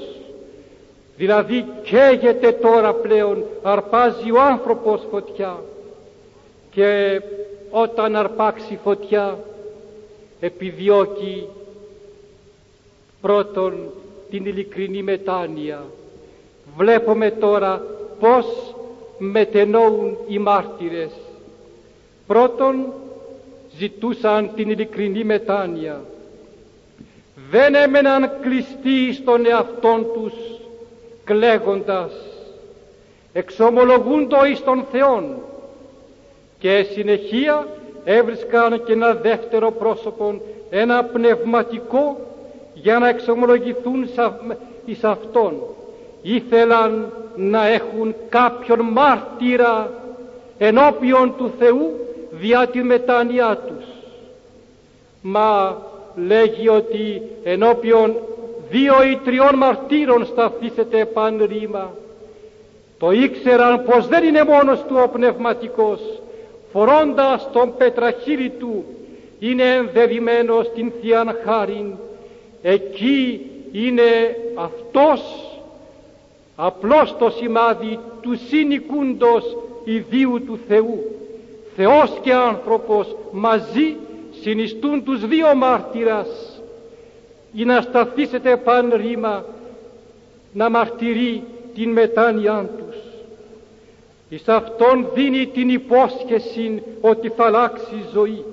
Δηλαδή καίγεται τώρα πλέον αρπάζει ο άνθρωπος φωτιά. Και όταν αρπάξει φωτιά επιδιώκει πρώτον την ειλικρινή μετάνοια βλέπουμε τώρα πώς μετενόουν οι μάρτυρες. Πρώτον, ζητούσαν την ειλικρινή μετάνοια. Δεν έμεναν κλειστοί στον εαυτόν τους κλαίγοντας, εξομολογούντο εις τον Θεόν και συνεχεία έβρισκαν και ένα δεύτερο πρόσωπο, ένα πνευματικό για να εξομολογηθούν εις αυτόν. Ήθελαν να έχουν κάποιον μάρτυρα ενώπιον του Θεού διά τη μετάνοιά τους. Μα λέγει ότι ενώπιον δύο ή τριών μαρτύρων σταθήσετε παν ρήμα. Το ήξεραν πως δεν είναι μόνος του ο πνευματικός, φορώντας τον πετραχύρι του, είναι ενδεδειμένος στην Θείαν Χάριν. Εκεί είναι αυτός απλώς το σημάδι του συνοικούντος ιδίου του Θεού. Θεός και άνθρωπος μαζί συνιστούν τους δύο μάρτυρας ή να σταθήσετε παν ρήμα να μαρτυρεί την μετάνοιά τους. Εις αυτόν δίνει την υπόσχεση ότι θα αλλάξει η ζωή.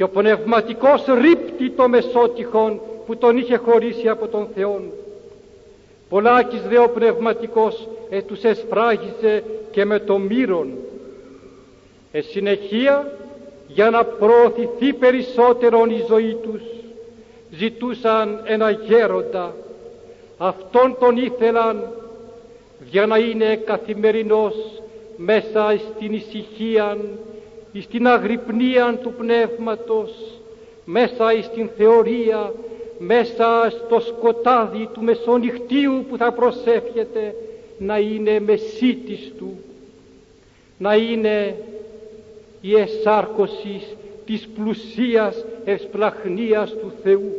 Και ο πνευματικός ρίπτει το μεσότυχον που τον είχε χωρίσει από τον Θεό. Πολλάκις δε ο πνευματικός ε, τους εσφράγιζε και με το μύρον. Ε, συνεχεία για να προωθηθεί περισσότερον η ζωή τους ζητούσαν ένα γέροντα αυτόν τον ήθελαν για να είναι καθημερινός μέσα στην ησυχία στην αγρυπνία του πνεύματος μέσα στην θεωρία μέσα στο σκοτάδι του μεσονυχτίου που θα προσεύχεται να είναι μεσίτης του να είναι η εσάρκωσης της πλουσίας ευσπλαχνίας του Θεού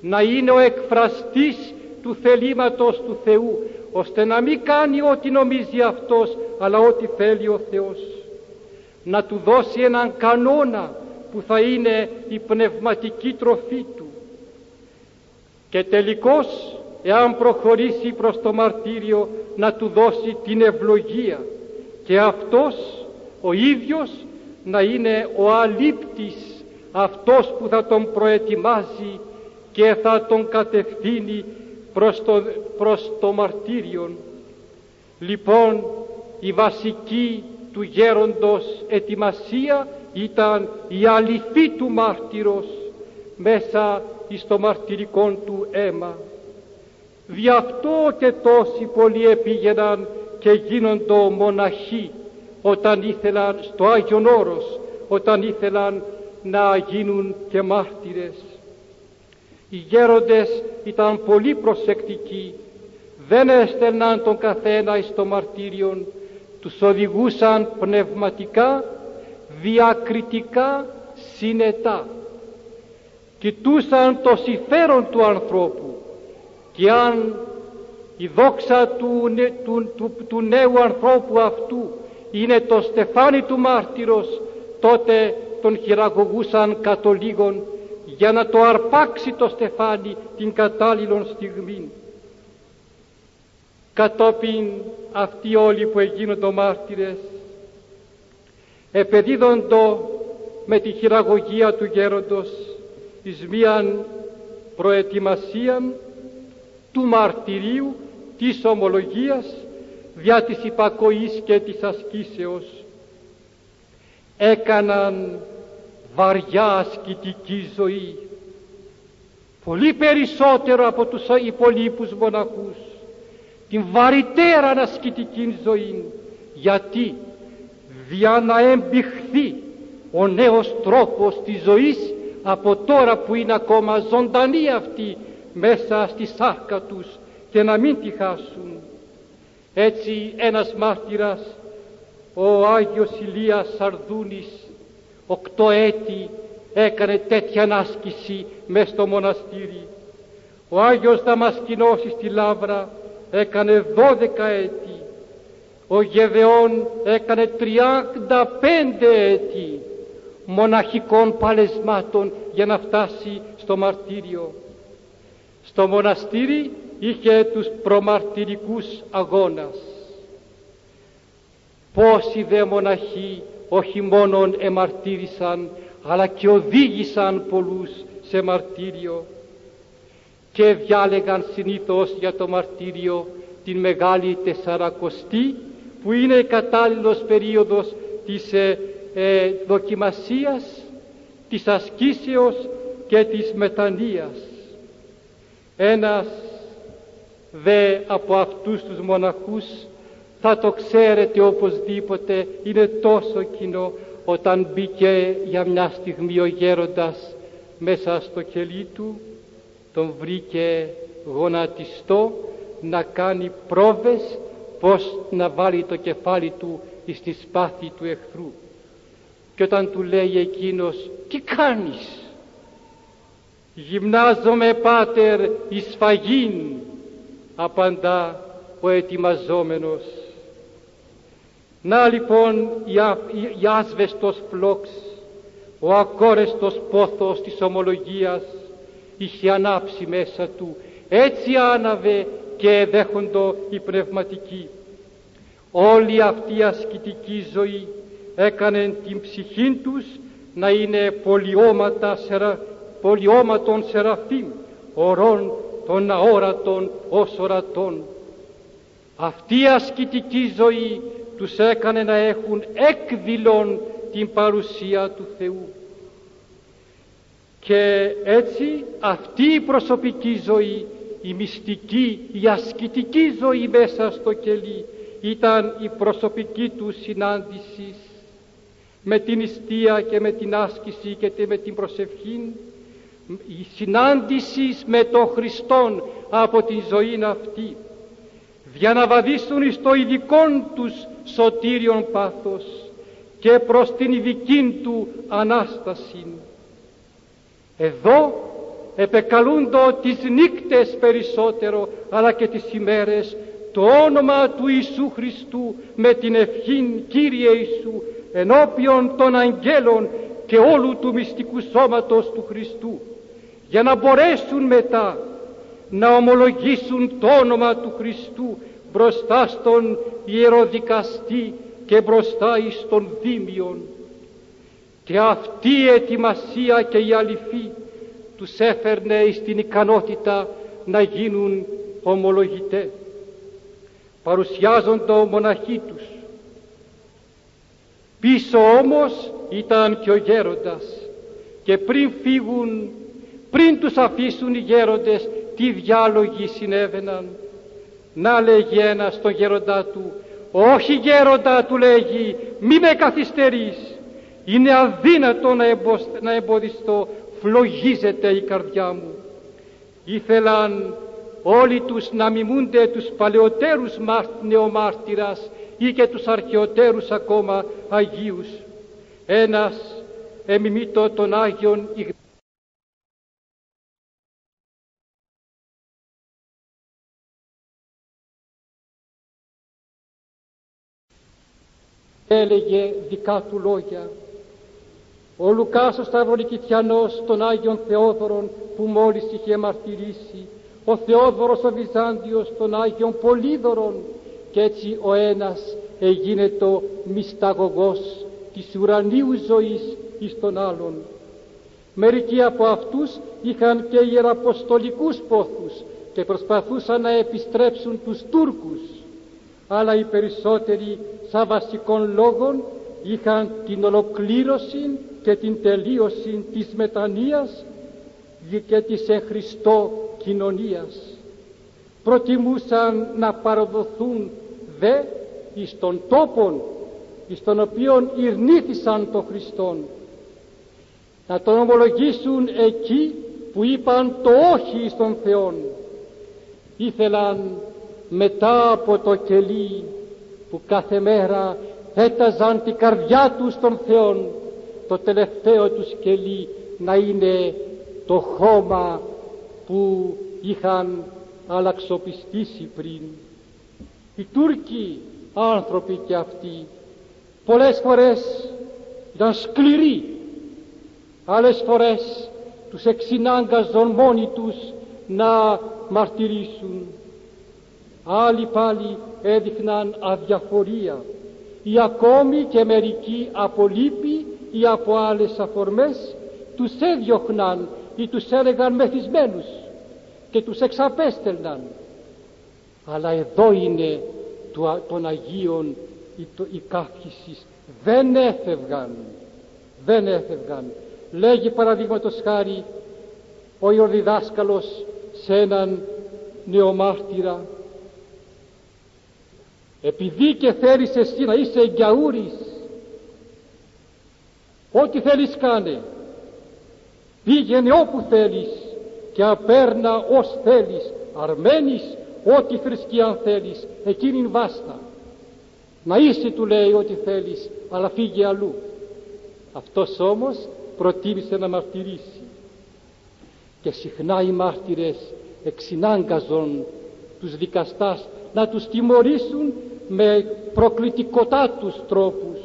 να είναι ο εκφραστής του θελήματος του Θεού ώστε να μην κάνει ό,τι νομίζει αυτός αλλά ό,τι θέλει ο Θεός να του δώσει έναν κανόνα που θα είναι η πνευματική τροφή του και τελικώς εάν προχωρήσει προς το μαρτύριο να του δώσει την ευλογία και αυτός ο ίδιος να είναι ο αλήπτης αυτός που θα τον προετοιμάζει και θα τον κατευθύνει προς το, προς το μαρτύριον. Λοιπόν η βασική του γέροντος ετοιμασία ήταν η αληθή του μάρτυρος μέσα στο μαρτυρικό του αίμα. Δι' αυτό και τόσοι πολλοί επήγαιναν και γίνοντο μοναχοί όταν ήθελαν στο Άγιον Όρος, όταν ήθελαν να γίνουν και μάρτυρες. Οι γέροντες ήταν πολύ προσεκτικοί, δεν έστελναν τον καθένα εις το μαρτύριον, τους οδηγούσαν πνευματικά, διακριτικά, συνετά. Κοιτούσαν το συμφέρον του ανθρώπου και αν η δόξα του, του, του, του νέου ανθρώπου αυτού είναι το στεφάνι του μάρτυρος τότε τον χειραγωγούσαν κατολίγων για να το αρπάξει το στεφάνι την κατάλληλον στιγμή. Κατόπιν αυτοί όλοι που έγινονται μάρτυρες επεδίδοντο με τη χειραγωγία του γέροντος εις μίαν προετοιμασίαν του μαρτυρίου της ομολογίας δια της υπακοής και της ασκήσεως. Έκαναν βαριά ασκητική ζωή πολύ περισσότερο από τους υπολείπους μοναχούς την βαρυτέρα ασκητική ζωή γιατί δια να εμπιχθεί ο νέος τρόπος της ζωής από τώρα που είναι ακόμα ζωντανή αυτή μέσα στη σάρκα τους και να μην τη χάσουν. Έτσι ένας μάρτυρας, ο Άγιος Ηλίας Σαρδούνης, οκτώ έτη έκανε τέτοια άσκηση μέσα στο μοναστήρι. Ο Άγιος Δαμασκηνός στη Λάβρα έκανε δώδεκα έτη. Ο Γεδεών έκανε τριάντα πέντε έτη μοναχικών παλεσμάτων για να φτάσει στο μαρτύριο. Στο μοναστήρι είχε τους προμαρτυρικούς αγώνας. Πόσοι δε μοναχοί όχι μόνον εμαρτύρησαν αλλά και οδήγησαν πολλούς σε μαρτύριο και διάλεγαν συνήθως για το μαρτύριο την Μεγάλη Τεσσαρακοστή που είναι κατάλληλος περίοδος της ε, ε, δοκιμασίας, της ασκήσεως και της μετανοίας. Ένας δε από αυτούς τους μοναχούς θα το ξέρετε οπωσδήποτε είναι τόσο κοινό όταν μπήκε για μια στιγμή ο γέροντας μέσα στο κελί του τον βρήκε γονατιστό να κάνει πρόβες πως να βάλει το κεφάλι του στη σπάθη του εχθρού. Και όταν του λέει εκείνος τι κάνεις; Γυμνάζομαι πάτερ εις φαγήν απαντά ο ετοιμαζόμενος. Να λοιπόν η άσβεστος φλόξ ο ακόρεστος πόθος της ομολογίας είχε ανάψει μέσα του. Έτσι άναβε και δέχοντο η πνευματική. Όλη αυτή η ασκητική ζωή έκανε την ψυχή τους να είναι πολιώματα, σερα, πολιώματων σεραφείμ ορών των αόρατων ως ορατών. Αυτή η ασκητική ζωή τους έκανε να έχουν έκδηλον την παρουσία του Θεού. Και έτσι αυτή η προσωπική ζωή, η μυστική, η ασκητική ζωή μέσα στο κελί ήταν η προσωπική του συνάντηση με την ιστία και με την άσκηση και με την προσευχή η συνάντηση με τον Χριστόν από την ζωή αυτή για να βαδίσουν στο ειδικό τους σωτήριον πάθος και προς την ειδική του Ανάσταση. Εδώ επεκαλούντο τις νύκτες περισσότερο αλλά και τις ημέρες το όνομα του Ιησού Χριστού με την ευχήν Κύριε Ιησού ενώπιον των αγγέλων και όλου του μυστικού σώματος του Χριστού για να μπορέσουν μετά να ομολογήσουν το όνομα του Χριστού μπροστά στον ιεροδικαστή και μπροστά εις τον Δήμιον και αυτή η ετοιμασία και η αληθή τους έφερνε στην ικανότητα να γίνουν ομολογητές. Παρουσιάζονται μοναχοί τους. Πίσω όμως ήταν και ο γέροντας και πριν φύγουν, πριν τους αφήσουν οι γέροντες, τι διάλογοι συνέβαιναν. Να λέγει ένας στον γέροντά του, όχι γέροντα του λέγει, μη με καθυστερείς. Είναι αδύνατο να εμποδιστώ, φλογίζεται η καρδιά μου. Ήθελαν όλοι τους να μιμούνται τους παλαιότερους νεομάρτυρας ή και τους αρχαιότερους ακόμα Αγίους. Ένας εμιμήτω τον Άγιον έλεγε δικά του λόγια. Ο Λουκάς ο Σταυρονικητιανός των Άγιων Θεόδωρων που μόλις είχε μαρτυρήσει, ο Θεόδωρος ο Βυζάντιος των Άγιων Πολύδωρων και έτσι ο ένας έγινε το μυσταγωγός της ουρανίου ζωής εις τον άλλον. Μερικοί από αυτούς είχαν και ιεραποστολικούς πόθους και προσπαθούσαν να επιστρέψουν τους Τούρκους. Αλλά οι περισσότεροι σαν βασικών λόγων είχαν την ολοκλήρωση και την τελείωση της μετανοίας και της εν Χριστώ κοινωνίας. Προτιμούσαν να παραδοθούν δε εις τον τόπον εις τον οποίον ειρνήθησαν το Χριστόν. Να τον ομολογήσουν εκεί που είπαν το όχι εις τον Θεόν. Ήθελαν μετά από το κελί που κάθε μέρα έταζαν την καρδιά τους στον Θεό το τελευταίο του κελί να είναι το χώμα που είχαν αλλαξοπιστήσει πριν. Οι Τούρκοι άνθρωποι και αυτοί πολλές φορές ήταν σκληροί άλλες φορές τους εξυνάγκαζαν μόνοι τους να μαρτυρήσουν άλλοι πάλι έδειχναν αδιαφορία ή ακόμη και μερικοί από λύπη ή από άλλες αφορμές τους έδιωχναν ή τους έλεγαν μεθυσμένους και τους εξαπέστελναν. Αλλά εδώ είναι των Αγίων οι, οι δεν έφευγαν δεν έφευγαν. Λέγει παραδείγματος χάρη ο Ιορδιδάσκαλος σε έναν νεομάρτυρα επειδή και θέλεις εσύ να είσαι εγκιαούρης ό,τι θέλεις κάνε. Πήγαινε όπου θέλεις και απέρνα ως θέλεις αρμένεις ό,τι θρησκεία θέλεις εκείνην βάστα. Να είσαι του λέει ό,τι θέλεις αλλά φύγε αλλού. Αυτός όμως προτίμησε να μαρτυρήσει. Και συχνά οι μάρτυρες εξυνάγκαζον τους δικαστάς να τους τιμωρήσουν με προκλητικοτάτους τρόπους.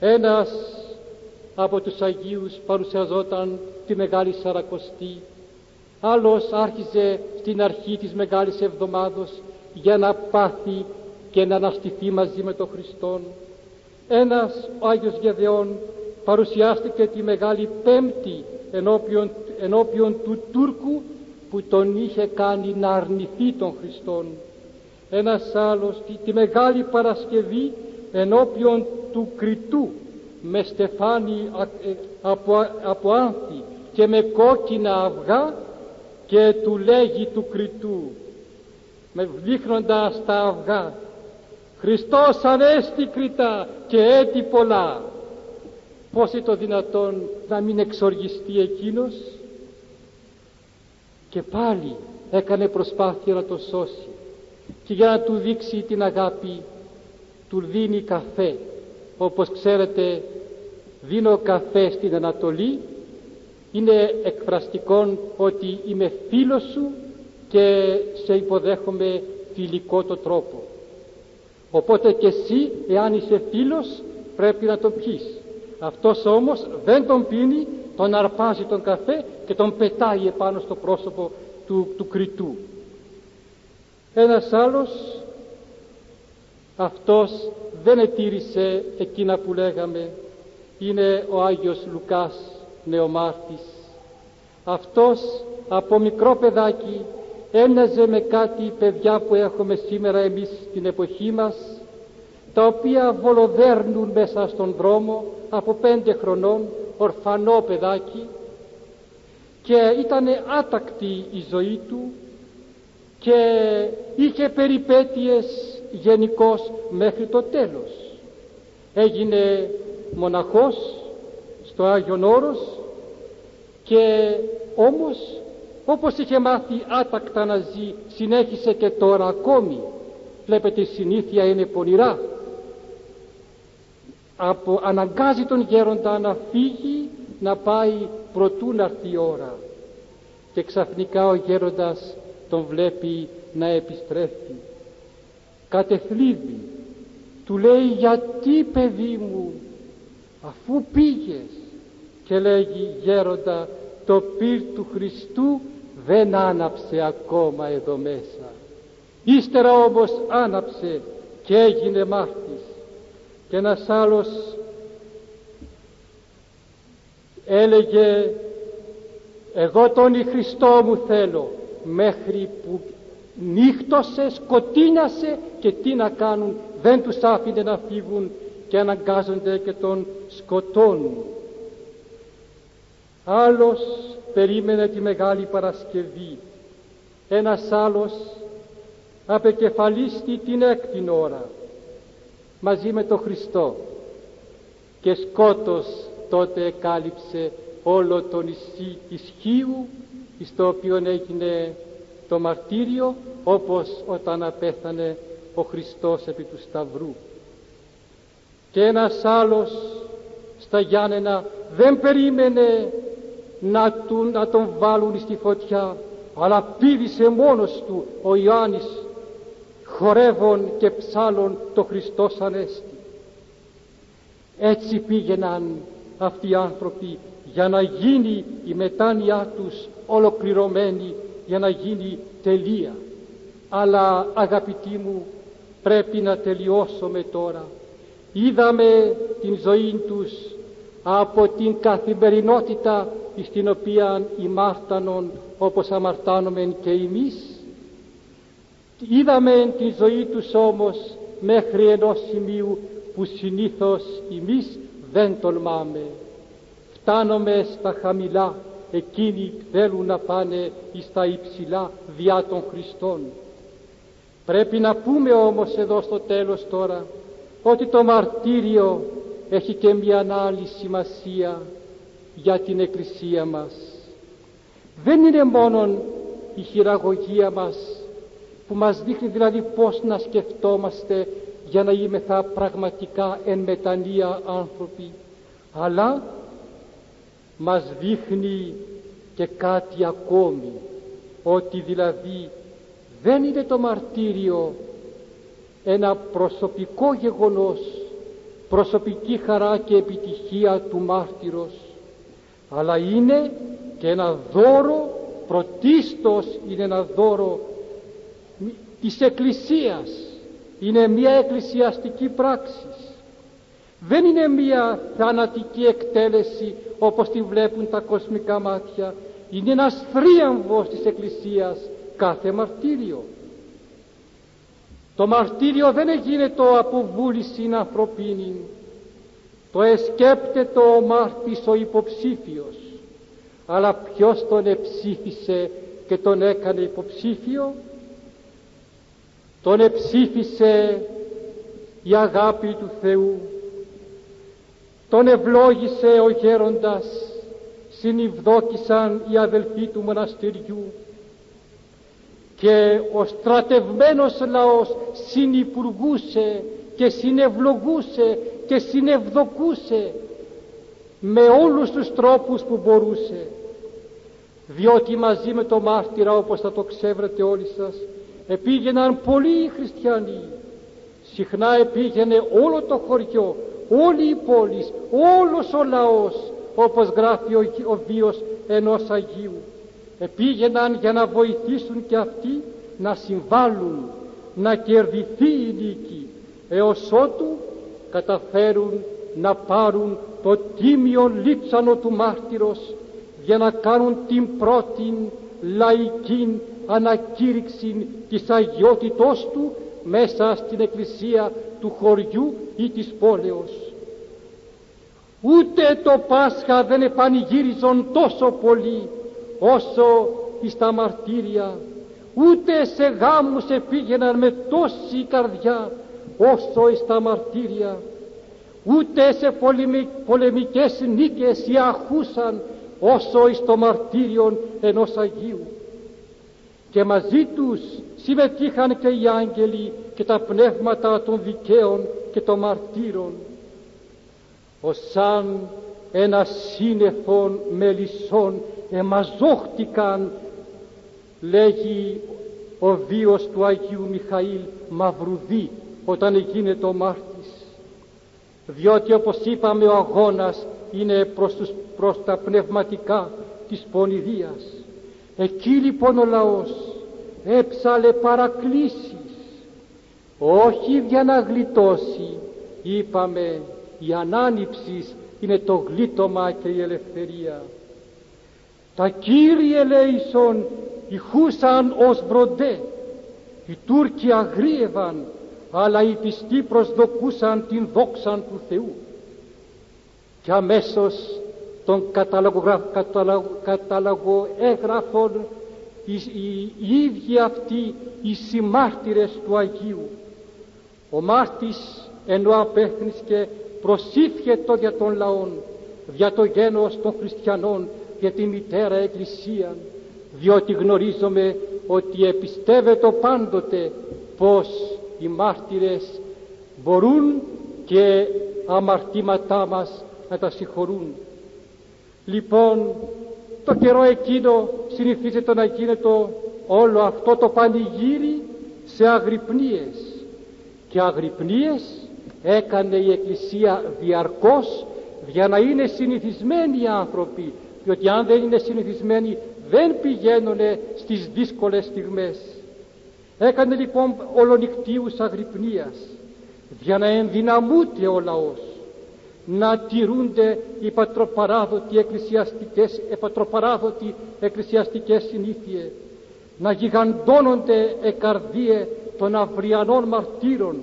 Ένας από τους Αγίους παρουσιαζόταν τη Μεγάλη Σαρακοστή. Άλλος άρχιζε στην αρχή της Μεγάλης Εβδομάδος για να πάθει και να αναστηθεί μαζί με τον Χριστόν. Ένας ο Άγιος Γεδεών παρουσιάστηκε τη Μεγάλη Πέμπτη ενώπιον, ενώπιον του Τούρκου που τον είχε κάνει να αρνηθεί τον Χριστόν. Ένας άλλος τη, τη Μεγάλη Παρασκευή ενώπιον του Κριτού με στεφάνι ε, από, από άνθη και με κόκκινα αυγά και του λέγει του Κριτού με δείχνοντας τα αυγά Χριστός ανέστη Κριτά και έτη πολλά πως είναι το δυνατόν να μην εξοργιστεί εκείνος; Και πάλι έκανε προσπάθεια να το σώσει και για να του δείξει την αγάπη του δίνει καφέ όπως ξέρετε δίνω καφέ στην Ανατολή. Είναι εκφραστικό ότι είμαι φίλος σου και σε υποδέχομαι φιλικό το τρόπο. Οπότε και εσύ εάν είσαι φίλος πρέπει να τον πεις αυτός όμως δεν τον πίνει τον αρπάζει τον καφέ και τον πετάει επάνω στο πρόσωπο του, του κριτού. Ένας άλλος αυτός δεν ετήρησε εκείνα που λέγαμε. Είναι ο Άγιος Λουκάς νεομάρτης. Αυτός από μικρό παιδάκι έμοιαζε με κάτι παιδιά που έχουμε σήμερα εμείς στην εποχή μας τα οποία βολοδέρνουν μέσα στον δρόμο από πέντε χρονών ορφανό παιδάκι και ήταν άτακτη η ζωή του και είχε περιπέτειες γενικώς μέχρι το τέλος. Έγινε μοναχός στο Άγιον Όρος και όμως όπως είχε μάθει άτακτα να ζει συνέχισε και τώρα ακόμη. Βλέπετε η συνήθεια είναι πονηρά. Από, αναγκάζει τον γέροντα να φύγει να πάει προτού να έρθει η ώρα. Και ξαφνικά ο γέροντας τον βλέπει να επιστρέφει κατεθλίβει του λέει γιατί παιδί μου αφού πήγες και λέγει γέροντα το πυρ του Χριστού δεν άναψε ακόμα εδώ μέσα. Ύστερα όμως άναψε και έγινε μάρτης και ένας άλλος έλεγε εγώ τον Χριστό μου θέλω μέχρι που νύχτωσε, σκοτίνασε και τι να κάνουν δεν τους άφηνε να φύγουν και αναγκάζονται και τον σκοτώνουν. Άλλος περίμενε τη Μεγάλη Παρασκευή. Ένας άλλος απεκεφαλίστη την έκτη ώρα μαζί με τον Χριστό και σκότος τότε κάλυψε όλο το νησί της Χίου στο οποίο έγινε το μαρτύριο όπως όταν απέθανε ο Χριστός επί του Σταυρού και ένας άλλος στα Γιάννενα δεν περίμενε να, του, να τον βάλουν στη φωτιά αλλά πήδησε μόνος του ο Ιωάννης χορεύων και ψάλων το Χριστός Ανέστη. Έτσι πήγαιναν αυτοί οι άνθρωποι για να γίνει η μετάνοιά τους ολοκληρωμένη, για να γίνει τελεία. Αλλά αγαπητοί μου πρέπει να τελειώσουμε τώρα. Είδαμε την ζωή τους από την καθημερινότητα στην οποία ημάρτανον όπως αμαρτάνομεν και εμείς είδαμε τη ζωή τους όμως μέχρι ενός σημείου που συνήθως εμείς δεν τολμάμε. Φτάνομαι στα χαμηλά, εκείνοι θέλουν να πάνε στα υψηλά διά των Χριστών. Πρέπει να πούμε όμως εδώ στο τέλος τώρα ότι το μαρτύριο έχει και μια άλλη σημασία για την Εκκλησία μας. Δεν είναι μόνο η χειραγωγία μας που μας δείχνει δηλαδή πώς να σκεφτόμαστε για να είμεθα πραγματικά εν μετανία άνθρωποι αλλά μας δείχνει και κάτι ακόμη ότι δηλαδή δεν είναι το μαρτύριο ένα προσωπικό γεγονός προσωπική χαρά και επιτυχία του μάρτυρος αλλά είναι και ένα δώρο πρωτίστως είναι ένα δώρο της Εκκλησίας. Είναι μια εκκλησιαστική πράξη. Δεν είναι μια θανατική εκτέλεση όπως τη βλέπουν τα κοσμικά μάτια είναι ένας θρίαμβος της Εκκλησίας κάθε μαρτύριο. Το μαρτύριο δεν γίνεται από βούληση ανθρωπίνη το εσκέπτεται ο μάρτης ο υποψήφιος. Αλλά ποιος τον εψήφισε και τον έκανε υποψήφιο; Τον εψήφισε η αγάπη του Θεού τον ευλόγησε ο γέροντας συνειβδόκησαν οι αδελφοί του μοναστηριού. Και ο στρατευμένος λαός συνυπουργούσε και συνευλογούσε και συνευδοκούσε με όλους τους τρόπους που μπορούσε. Διότι μαζί με το μάρτυρα όπως θα το ξέρετε όλοι σας επήγαιναν πολλοί χριστιανοί. Συχνά επήγαινε όλο το χωριό όλη η πόλη όλος ο λαός όπως γράφει ο, ο βίος ενός Αγίου επήγαιναν για να βοηθήσουν και αυτοί να συμβάλλουν να κερδιθεί η νίκη έως ότου καταφέρουν να πάρουν το τίμιο λείψανο του μάρτυρος για να κάνουν την πρώτη λαϊκή ανακήρυξη της αγιότητός του μέσα στην εκκλησία του χωριού ή της πόλεως. Ούτε το Πάσχα δεν επανηγύριζον τόσο πολύ όσο στα μαρτύρια. Ούτε σε γάμους επήγαιναν με τόση καρδιά όσο στα μαρτύρια. Ούτε σε πολεμικές νίκες αχούσαν όσο εις το μαρτύριον ενός Αγίου και μαζί τους συμμετείχαν και οι άγγελοι και τα πνεύματα των δικαίων και των μαρτύρων. Ως σαν ένας σύννεφον μελισσών εμαζόχτηκαν λέγει ο βίος του Αγίου Μιχαήλ Μαυρουδί όταν γίνεται ο μάρτης διότι όπως είπαμε ο αγώνας είναι προς, τους, προς τα πνευματικά της πονηδίας εκεί λοιπόν ο λαός έψαλε παρακλήσεις. Όχι για να γλιτώσει είπαμε η ανάνυψης είναι το γλίτωμα και η ελευθερία. Τα Κύριε λέησον ηχούσαν ως βροντέ. Οι Τούρκοι αγρίευαν αλλά οι πιστοί προσδοκούσαν την δόξαν του Θεού. Και αμέσως των καταλογοέγραφων οι, οι, οι ίδιοι αυτοί οι συμμάρτυρες του Αγίου ο μάρτης ενώ απέχνισκε προσήφιετο για τον λαόν για το γένος των χριστιανών για τη μητέρα Εκκλησία διότι γνωρίζομαι ότι επιστεύεται πάντοτε πως οι μάρτυρες μπορούν και αμαρτήματά μας να τα συγχωρούν. Λοιπόν, το καιρό εκείνο συνηθίζεται να γίνεται όλο αυτό το πανηγύρι σε αγρυπνίες. Και αγρυπνίες έκανε η Εκκλησία διαρκώς για να είναι συνηθισμένοι οι άνθρωποι. Διότι αν δεν είναι συνηθισμένοι δεν πηγαίνουν στις δύσκολες στιγμές. Έκανε λοιπόν ολονικτίους αγρυπνίας για να ενδυναμούται ο λαός να τηρούνται οι πατροπαράδοτοι εκκλησιαστικές, πατροπαράδοτοι εκκλησιαστικές συνήθειες να γιγαντώνονται εκαρδίες των αυριανών μαρτύρων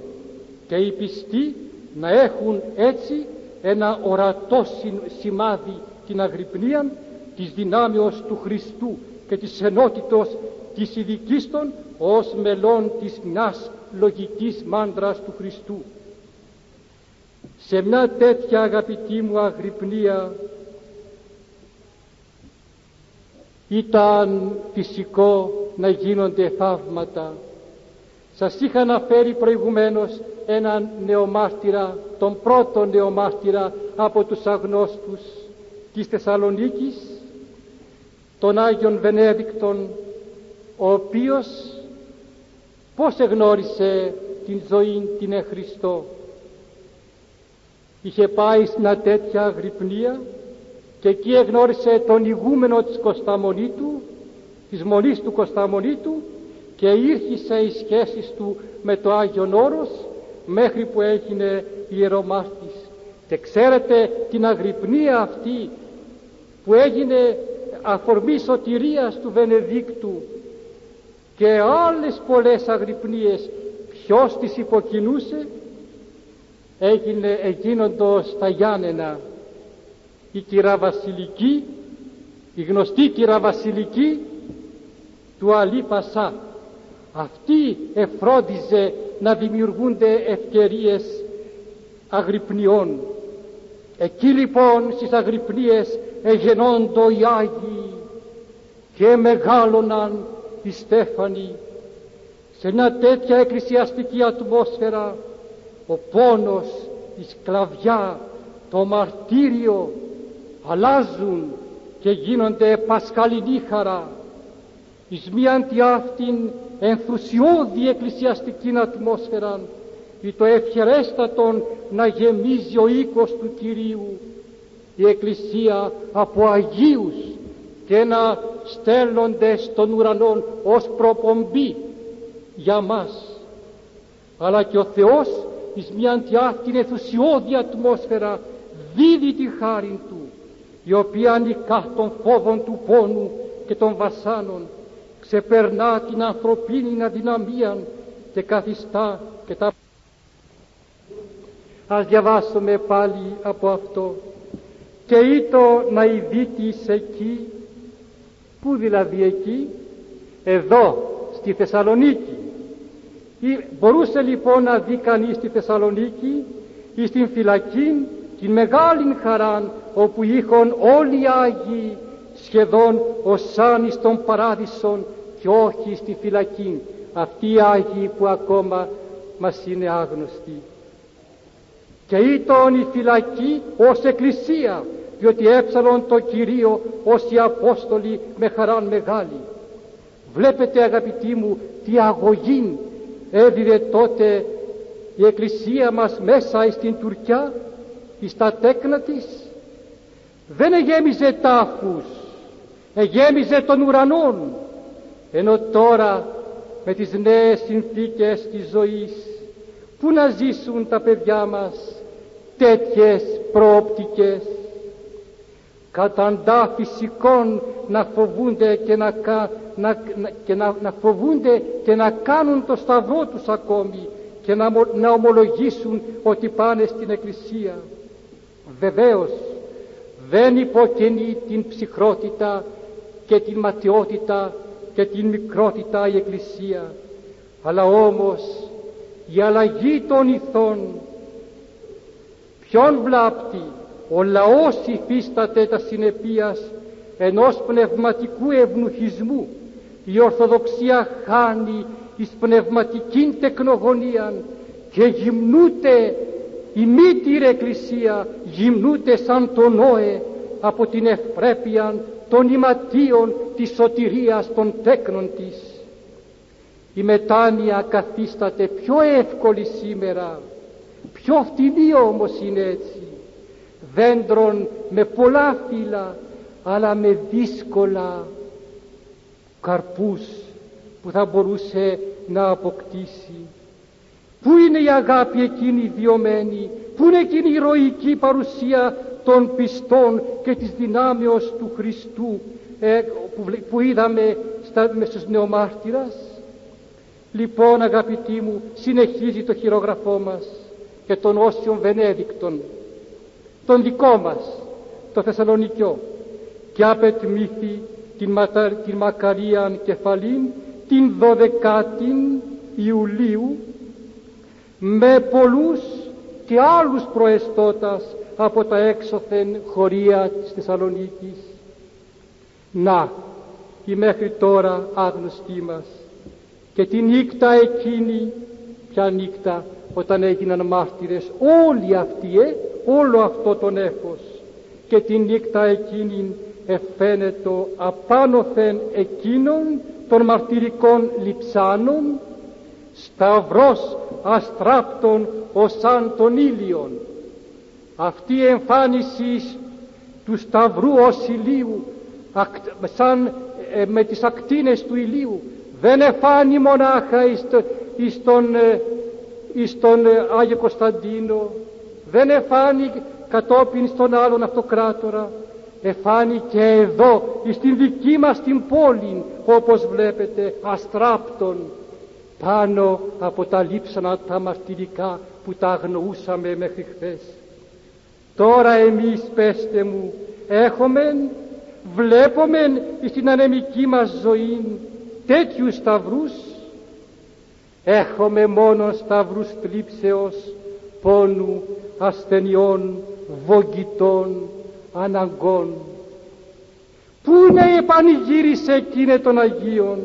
και οι πιστοί να έχουν έτσι ένα ορατό σημάδι την αγρυπνία της δυνάμεως του Χριστού και της ενότητος της ειδικής ως μελών της μιας λογικής μάντρας του Χριστού. Σε μια τέτοια αγαπητή μου αγρυπνία ήταν φυσικό να γίνονται θαύματα. Σας είχα αναφέρει προηγουμένως έναν νεομάρτυρα, τον πρώτο νεομάρτυρα από τους αγνώστους της Θεσσαλονίκης, τον Άγιον Βενέδικτον, ο οποίος πώς εγνώρισε την ζωή την εχριστό. Είχε πάει στην τέτοια αγρυπνία και εκεί εγνώρισε τον ηγούμενο της Κωνσταμονίτου, της Μονής του Κωνσταμονίτου και ήρχισε οι σχέσεις του με το Άγιον Όρος μέχρι που έγινε ιερομάστης. Και ξέρετε την αγρυπνία αυτή που έγινε αφορμή σωτηρίας του Βενεδίκτου και άλλες πολλές αγρυπνίες ποιος τις υποκινούσε; Έγινε εγίνοντος τα Γιάννενα. Η κυρά Βασιλική η γνωστή κυρά Βασιλική του Αλή Πασά. Αυτή εφρόντιζε να δημιουργούνται ευκαιρίες αγρυπνιών. Εκεί λοιπόν στις αγρυπνίες εγενόντο οι Άγιοι και μεγάλωναν οι Στέφανοι. Σε μια τέτοια εκκλησιαστική ατμόσφαιρα ο πόνος, η σκλαβιά, το μαρτύριο αλλάζουν και γίνονται πασχαλινή χαρά. Εις μίαν τη αυτήν ενθουσιώδη εκκλησιαστική ατμόσφαιρα ή το ευχερέστατον να γεμίζει ο οίκος του Κυρίου. Η Εκκλησία από Αγίους και να στέλνονται στον ουρανό ως προπομπή για μας. Αλλά και ο Θεός εις μιαν την ενθουσιώδη ατμόσφαιρα δίδει τη χάρη Του η οποία νικά των φόβων του πόνου και των βασάνων ξεπερνά την ανθρωπίνη αδυναμία και καθιστά και τα Ας διαβάσουμε πάλι από αυτό. Και ήτο να ειδίτης εκεί πού δηλαδή εκεί εδώ στη Θεσσαλονίκη μπορούσε λοιπόν να δει κανείς στη Θεσσαλονίκη ή στην φυλακή την μεγάλη χαρά όπου είχαν όλοι οι Άγιοι σχεδόν ως σαν των παράδεισων και όχι στη φυλακή. Αυτοί οι Άγιοι που ακόμα μας είναι άγνωστοι. Και ήταν η φυλακή ως εκκλησία διότι έψαλον το Κυρίο ως οι Απόστολοι με χαράν μεγάλη. Βλέπετε αγαπητοί μου τι αγωγή έδιδε τότε η εκκλησία μας μέσα στην Τουρκιά στα τέκνα της. Δεν εγέμιζε τάφους εγέμιζε των ουρανών ενώ τώρα με τις νέες συνθήκες της ζωής πού να ζήσουν τα παιδιά μας τέτοιες προοπτικές καταντά φυσικών να φοβούνται και να, να, και να, να φοβούνται και να κάνουν το σταυρό τους ακόμη και να, να ομολογήσουν ότι πάνε στην Εκκλησία. Βεβαίως δεν υποκαινεί την ψυχρότητα και την ματιότητα και την μικρότητα η Εκκλησία αλλά όμως η αλλαγή των ηθών ποιον βλάπτει; Ο λαός υφίσταται τα συνεπίας ενός πνευματικού ευνουχισμού η Ορθοδοξία χάνει εις πνευματικήν τεκνογωνία και γυμνούται η μήτηρη Εκκλησία γυμνούται σαν τον Νόε από την ευπρέπεια των ιματίων της σωτηρίας των τέκνων της. Η μετάνοια καθίσταται πιο εύκολη σήμερα, πιο φτηνή όμως είναι έτσι. Δέντρων με πολλά φύλλα, αλλά με δύσκολα καρπούς που θα μπορούσε να αποκτήσει. Πού είναι η αγάπη εκείνη βιωμένη, πού είναι εκείνη η ηρωική παρουσία των πιστών και της δυνάμεως του Χριστού ε, που, είδαμε στα, στους νεομάρτυρας; Λοιπόν αγαπητοί μου συνεχίζει το χειρογραφό μας και των όσιων Βενέδικτων, τον δικό μας, το Θεσσαλονικιό και απετμήθη την, ματα, την μακαρίαν κεφαλήν την 12η Ιουλίου με πολλούς και άλλους προεστώτας από τα έξωθεν χωρία της Θεσσαλονίκης. Να, η μέχρι τώρα άγνωστή μας και τη νύχτα εκείνη, ποια νύχτα, όταν έγιναν μάρτυρες όλοι αυτοί, ε, όλο αυτό το νέφος και τη νύχτα εκείνη εφαίνεται απάνωθεν εκείνων των μαρτυρικών λιψάνων σταυρός αστράπτων ως σαν τον ήλιον. Αυτή η εμφάνιση του σταυρού ως ηλίου σαν ε, με τις ακτίνες του ηλίου δεν εφάνει μονάχα εις, εις τον, ε, εις τον ε, Άγιο Κωνσταντίνο δεν εφάνει κατόπιν στον άλλον αυτοκράτορα εφάνει και εδώ στην δική μας την πόλη όπως βλέπετε αστράπτων πάνω από τα λείψανα τα μαρτυρικά που τα αγνοούσαμε μέχρι χθε. Τώρα εμείς πέστε μου έχουμε, βλέπουμε στην ανεμική μας ζωή τέτοιου σταυρούς έχουμε μόνο σταυρούς θλίψεως, πόνου, ασθενειών, βογγητών, αναγκών. Πού είναι η επανηγύριση εκείνη των Αγίων,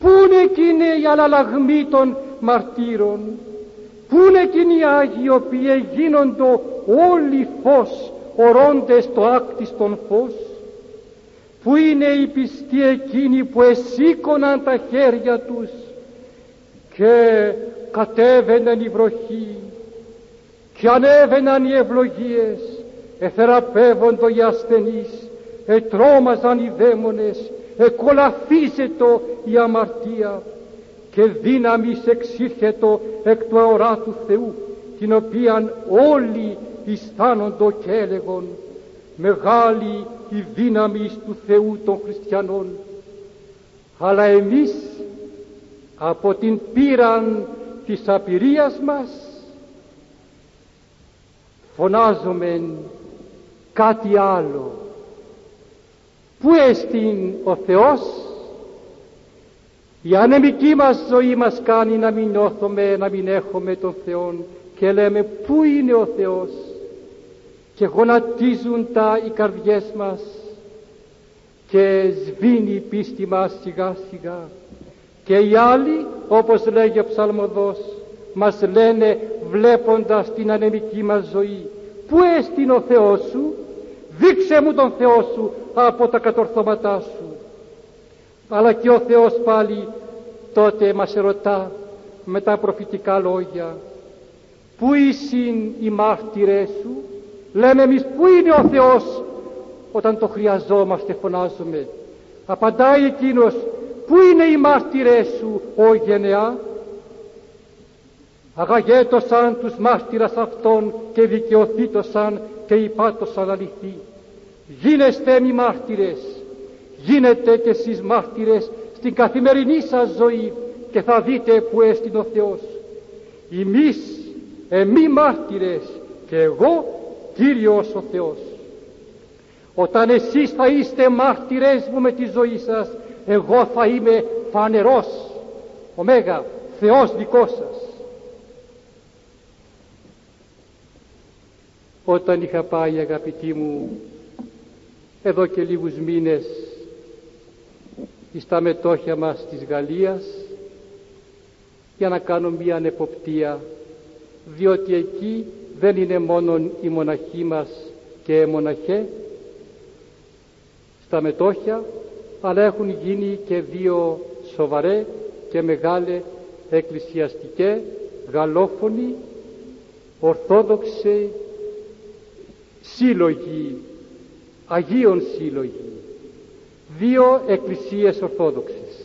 πού είναι εκείνη η αλλαλαγμή των μαρτύρων, πού είναι εκείνοι οι Άγιοι οι οποίοι γίνονται όλοι φως, ορώντες το άκτιστον φως, Πού είναι οι πιστοί εκείνοι που εσήκωναν τα χέρια τους και κατέβαιναν η βροχή και ανέβαιναν οι ευλογίες, εθεραπεύοντο οι ασθενείς, ετρώμαζαν οι δαίμονες, εκολαφίζετο η αμαρτία και δύναμις εξήρχετο εκ του αοράτου Θεού, την οποίαν όλοι αισθάνοντο και έλεγον. Μεγάλη η δύναμη του Θεού των χριστιανών. Αλλά εμείς από την πείραν της απειρίας μας φωνάζουμε κάτι άλλο. Πού εστίν ο Θεός; Η ανεμική μας ζωή μας κάνει να μην νιώθουμε, να μην έχουμε τον Θεό και λέμε πού είναι ο Θεός; Και γονατίζουν τα οι καρδιές μας και σβήνει η πίστη μας σιγά σιγά. Και οι άλλοι όπως λέγει ο ψαλμοδός μας λένε βλέποντας την ανεμική μας ζωή πού έστειν ο Θεός σου; Δείξε μου τον Θεό σου από τα κατορθώματά σου αλλά και ο Θεός πάλι τότε μας ερωτά με τα προφητικά λόγια πού εισιν οι μάρτυρές σου; Λέμε εμείς πού είναι ο Θεός; Όταν το χρειαζόμαστε φωνάζουμε. Απαντάει εκείνος πού είναι οι μάρτυρές σου ο γενεά; Αγαγέτωσαν τους μάρτυρας αυτών και δικαιωθήτωσαν και υπάτωσαν αληθή. Γίνεστε μη μάρτυρες, γίνετε και εσείς μάρτυρες στην καθημερινή σας ζωή και θα δείτε που έστειν ο Θεός. Εμείς, εμεί μάρτυρες και εγώ Κύριος ο Θεός. Όταν εσείς θα είστε μάρτυρές μου με τη ζωή σας, εγώ θα είμαι φανερός, ωμέγα, Θεός δικός σας. Όταν είχα πάει αγαπητοί μου εδώ και λίγους μήνες στα μετόχια μας της Γαλλίας για να κάνω μία ανεποπτεία διότι εκεί δεν είναι μόνο οι μοναχοί μας και μοναχές. Στα μετόχια αλλά έχουν γίνει και δύο σοβαρέ και μεγάλε εκκλησιαστικές γαλλόφωνοι ορθόδοξοι σύλλογοι Αγίων σύλλογοι δύο εκκλησίες ορθόδοξες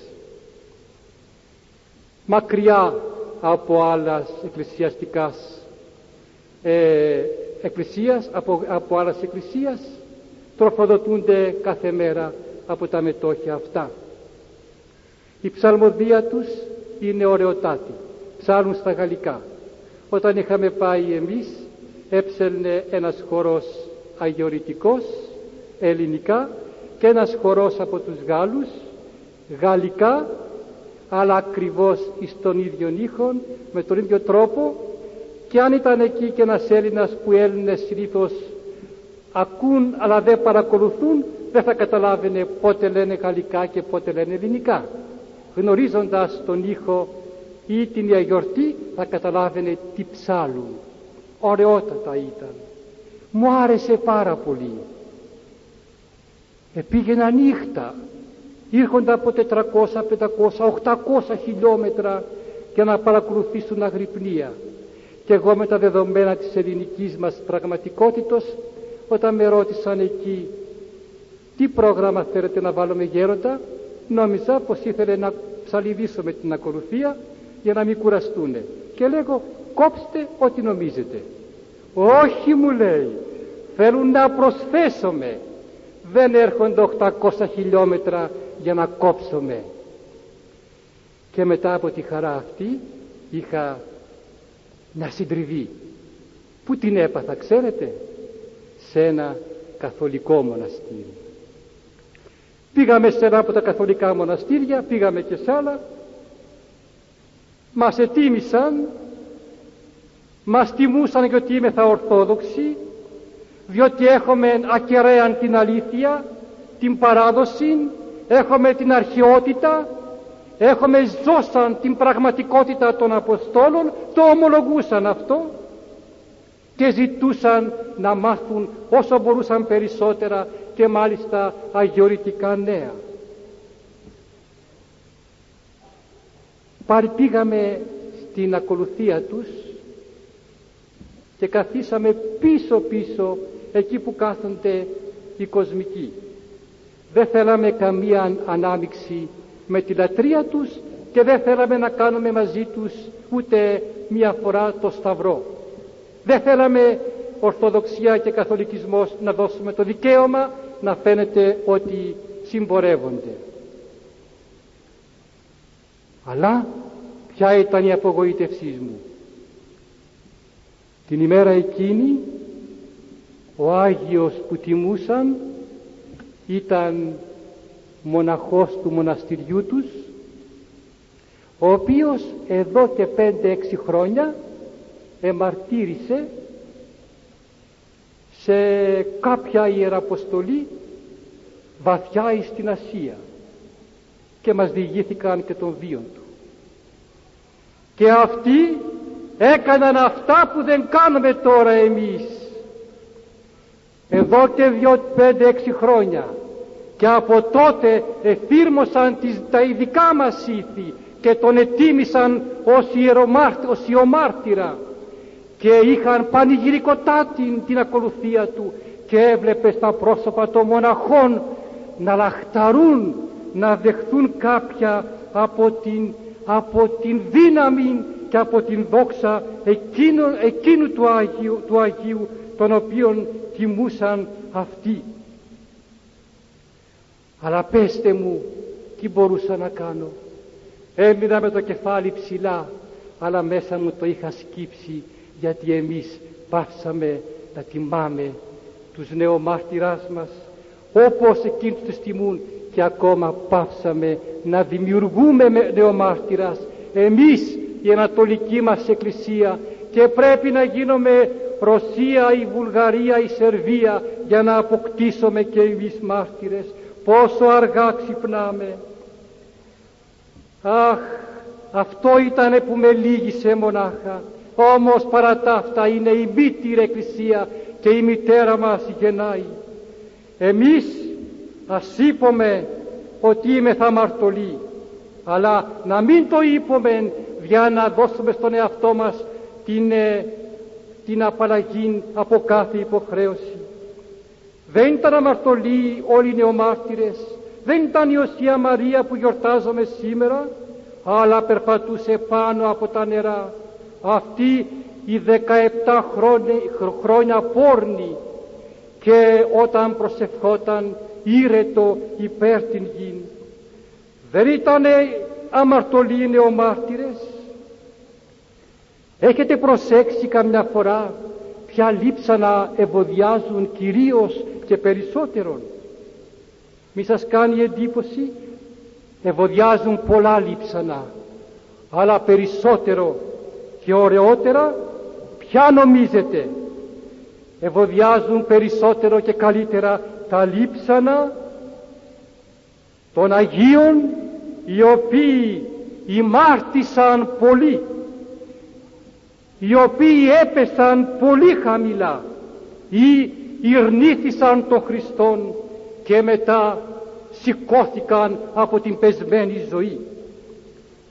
μακριά από άλλας εκκλησιαστικάς ε, εκκλησίας, από, από άλλας εκκλησίας τροφοδοτούνται κάθε μέρα από τα μετόχια αυτά. Η ψαλμοδία τους είναι ωραιοτάτη. Ψάλουν στα γαλλικά. Όταν είχαμε πάει εμείς έψελνε ένας χορός αγιορητικός ελληνικά και ένας χορός από τους Γάλλους γαλλικά αλλά ακριβώς εις τον ίδιο ήχον με τον ίδιο τρόπο. Και αν ήταν εκεί και ένας Έλληνας που οι Έλληνες συνήθως ακούν αλλά δεν παρακολουθούν δεν θα καταλάβαινε πότε λένε γαλλικά και πότε λένε ελληνικά. Γνωρίζοντας τον ήχο ή την γιορτή θα καταλάβαινε τι ψάλουν ωραιότατα ήταν. Μου άρεσε πάρα πολύ. Επήγαινα νύχτα ήρχοντα από 400, 500, 800 χιλιόμετρα για να παρακολουθήσουν αγρυπνία. Και εγώ με τα δεδομένα της ελληνικής μας πραγματικότητος όταν με ρώτησαν εκεί τι πρόγραμμα θέλετε να βάλουμε γέροντα; νόμιζα πως ήθελε να ψαλιδίσω με την ακολουθία για να μην κουραστούνε. Και λέγω κόψτε ό,τι νομίζετε. Όχι μου λέει θέλουν να προσθέσουμε δεν έρχονται 800 χιλιόμετρα για να κόψουμε και μετά από τη χαρά αυτή είχα να συντριβεί. Που την έπαθα ξέρετε; Σε ένα καθολικό μοναστήρι. Πήγαμε σε ένα από τα καθολικά μοναστήρια πήγαμε και σε άλλα. Μας ετίμησαν μας τιμούσαν και ότι είμαι θα ορθόδοξοι διότι έχουμε ακεραίαν την αλήθεια την παράδοση έχουμε την αρχαιότητα έχουμε ζώσαν την πραγματικότητα των Αποστόλων το ομολογούσαν αυτό και ζητούσαν να μάθουν όσο μπορούσαν περισσότερα και μάλιστα αγιορητικά νέα. Πάλι πήγαμε στην ακολουθία τους και καθίσαμε πίσω πίσω εκεί που κάθονται οι κοσμικοί. Δεν θέλαμε καμία ανάμιξη με τη λατρεία τους και δεν θέλαμε να κάνουμε μαζί τους ούτε μία φορά το σταυρό. Δεν θέλαμε Ορθοδοξία και Καθολικισμός να δώσουμε το δικαίωμα να φαίνεται ότι συμπορεύονται. Αλλά ποια ήταν η απογοήτευσή μου; Την ημέρα εκείνη ο Άγιος που τιμούσαν ήταν μοναχός του μοναστηριού τους ο οποίος εδώ και πέντε-έξι χρόνια εμαρτύρησε σε κάποια ιεραποστολή βαθιά εις την Ασία και μας διηγήθηκαν και των βίων του. Και αυτοί έκαναν αυτά που δεν κάνουμε τώρα εμείς. Εδώ και δυο πέντε έξι χρόνια. Και από τότε εφήρμοσαν τις, τα ειδικά μας ήθη και τον ετίμησαν ως, ως ιομάρτυρα και είχαν πανηγυρικοτά την, την ακολουθία του και έβλεπε στα πρόσωπα των μοναχών να λαχταρούν να δεχθούν κάποια από την, από την δύναμη και από την δόξα εκείνου, εκείνου του, Αγίου, του Αγίου τον οποίον τιμούσαν αυτοί. Αλλά πέστε μου τι μπορούσα να κάνω. Έμεινα με το κεφάλι ψηλά αλλά μέσα μου το είχα σκύψει γιατί εμείς πάψαμε να τιμάμε τους νεομάρτυράς μας όπως εκείνους τους τιμούν και ακόμα πάψαμε να δημιουργούμε νεομάρτυρας εμείς η Ανατολική μας Εκκλησία και πρέπει να γίνουμε Ρωσία, η Βουλγαρία, η Σερβία για να αποκτήσουμε και εμείς μάρτυρες. Πόσο αργά ξυπνάμε. Αχ αυτό ήταν που με λύγησε μονάχα. Όμως παρά τα αυτά είναι η μήτηρη Εκκλησία και η μητέρα μας γεννάει. Εμείς ας είπαμε ότι είμαι θα μαρτωλή αλλά να μην το είπαμε για να δώσουμε στον εαυτό μας την, ε, την απαλλαγή από κάθε υποχρέωση. Δεν ήταν αμαρτωλοί όλοι οι νεομάρτυρες, δεν ήταν η Οσία Μαρία που γιορτάζομαι σήμερα, αλλά περπατούσε πάνω από τα νερά. Αυτή η 17 χρόνια, χρόνια πόρνη και όταν προσευχόταν ήρετο υπέρ την γη. Δεν ήταν αμαρτωλοί είναι ο μάρτυρες. Έχετε προσέξει καμιά φορά ποια λείψανα ευωδιάζουν κυρίως και περισσότερον; Μη σας κάνει εντύπωση, ευωδιάζουν πολλά λείψανα, αλλά περισσότερο και ωραιότερα ποια νομίζετε; Ευωδιάζουν περισσότερο και καλύτερα τα λείψανα των Αγίων οι οποίοι ημάρτησαν πολύ οι οποίοι έπεσαν πολύ χαμηλά ή ειρνήθησαν τον Χριστόν και μετά σηκώθηκαν από την πεσμένη ζωή.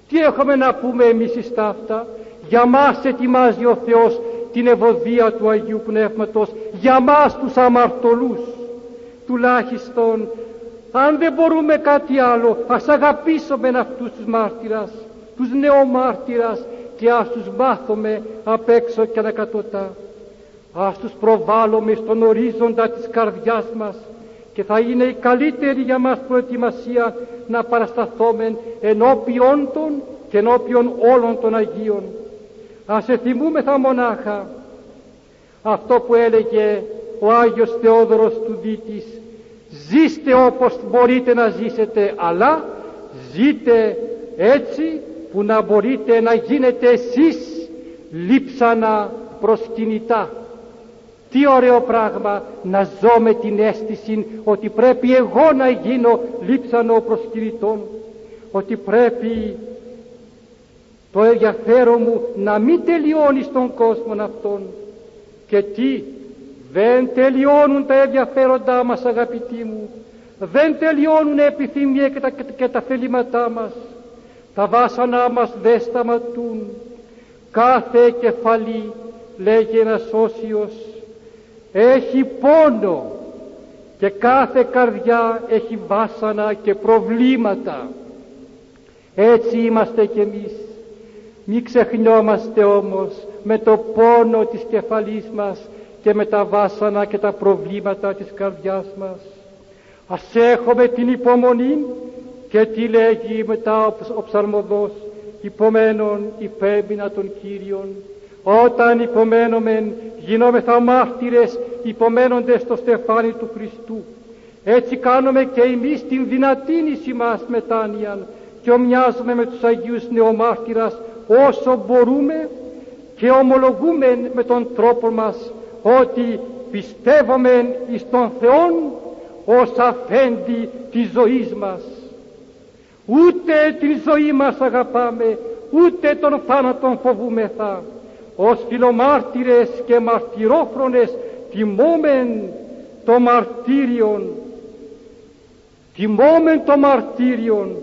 Τι έχουμε να πούμε εμείς στα αυτά, για μας ετοιμάζει ο Θεός την ευωδία του Αγίου Πνεύματος, για μας τους αμαρτωλούς. Τουλάχιστον, αν δεν μπορούμε κάτι άλλο, ας αγαπήσουμε αυτούς τους μάρτυρας, τους νεομάρτυρας, και ας τους μάθουμε απ' έξω και ανακατοτά. Ας τους προβάλλουμε στον ορίζοντα της καρδιάς μας και θα είναι η καλύτερη για μας προετοιμασία να παρασταθούμε ενώπιον των και ενώπιον όλων των Αγίων. Ας εθυμούμεθα μονάχα αυτό που έλεγε ο Άγιος Θεόδωρος του Δίτης ζήστε όπως μπορείτε να ζήσετε αλλά ζείτε έτσι που να μπορείτε να γίνετε εσείς λείψανα προσκυνητά. Τι ωραίο πράγμα να ζω με την αίσθηση ότι πρέπει εγώ να γίνω λείψανο προσκυνητών, ότι πρέπει το ενδιαφέρον μου να μην τελειώνει στον κόσμο αυτόν. Και τι, δεν τελειώνουν τα ενδιαφέροντά μας αγαπητοί μου, δεν τελειώνουν επιθυμία και τα, και τα θελήματά μας τα βάσανά μας δεν σταματούν. Κάθε κεφαλή, λέγει ένας όσιος, έχει πόνο και κάθε καρδιά έχει βάσανα και προβλήματα. Έτσι είμαστε κι εμείς. Μη ξεχνιόμαστε όμως με το πόνο της κεφαλής μας και με τα βάσανα και τα προβλήματα της καρδιάς μας. Ας έχουμε την υπομονή και τι λέγει μετά ο ψαλμοδός υπομένων υπέμπεινα των Κύριων όταν υπομένομεν γινόμεθα μάρτυρες υπομένοντες στο στεφάνι του Χριστού έτσι κάνουμε και εμείς την δυνατήνηση μας μετάνοιαν και ομοιάζουμε με τους Αγίους Νεομάρτυρας όσο μπορούμε και ομολογούμε με τον τρόπο μας ότι πιστεύουμε εις τον Θεόν ως αφέντη της ζωής μας. Ούτε την ζωή μας αγαπάμε, ούτε τον θάνατον φοβούμεθα. Ως φιλομάρτυρες και μαρτυρόφρονες τιμόμεν το μαρτύριον, τιμόμεν το μαρτύριον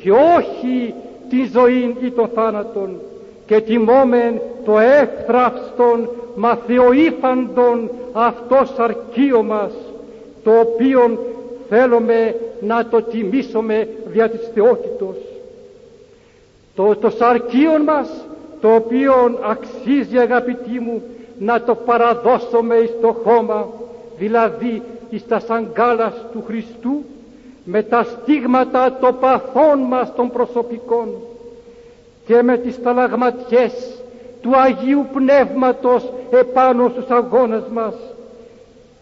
και όχι τη ζωή ή τον θάνατον και τιμόμεν το εύθραυστον μαθεοήφαντον αυτός αρκείο μας το οποίο θέλουμε να το τιμήσουμε δια της θεότητος. Το, το σαρκίον μας το οποίο αξίζει αγαπητοί μου να το παραδώσουμε εις το χώμα δηλαδή εις τα σαγκάλας του Χριστού με τα στίγματα των παθών μας των προσωπικών και με τις ταλαγματιές του Αγίου Πνεύματος επάνω στους αγώνες μας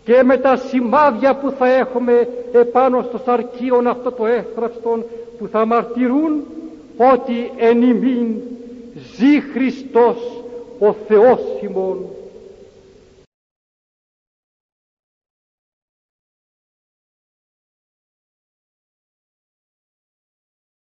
και με τα σημάδια που θα έχουμε επάνω στο σαρκίον αυτό το έθραυστον που θα μαρτυρούν ότι εν ημίν ζει Χριστός ο Θεός ημών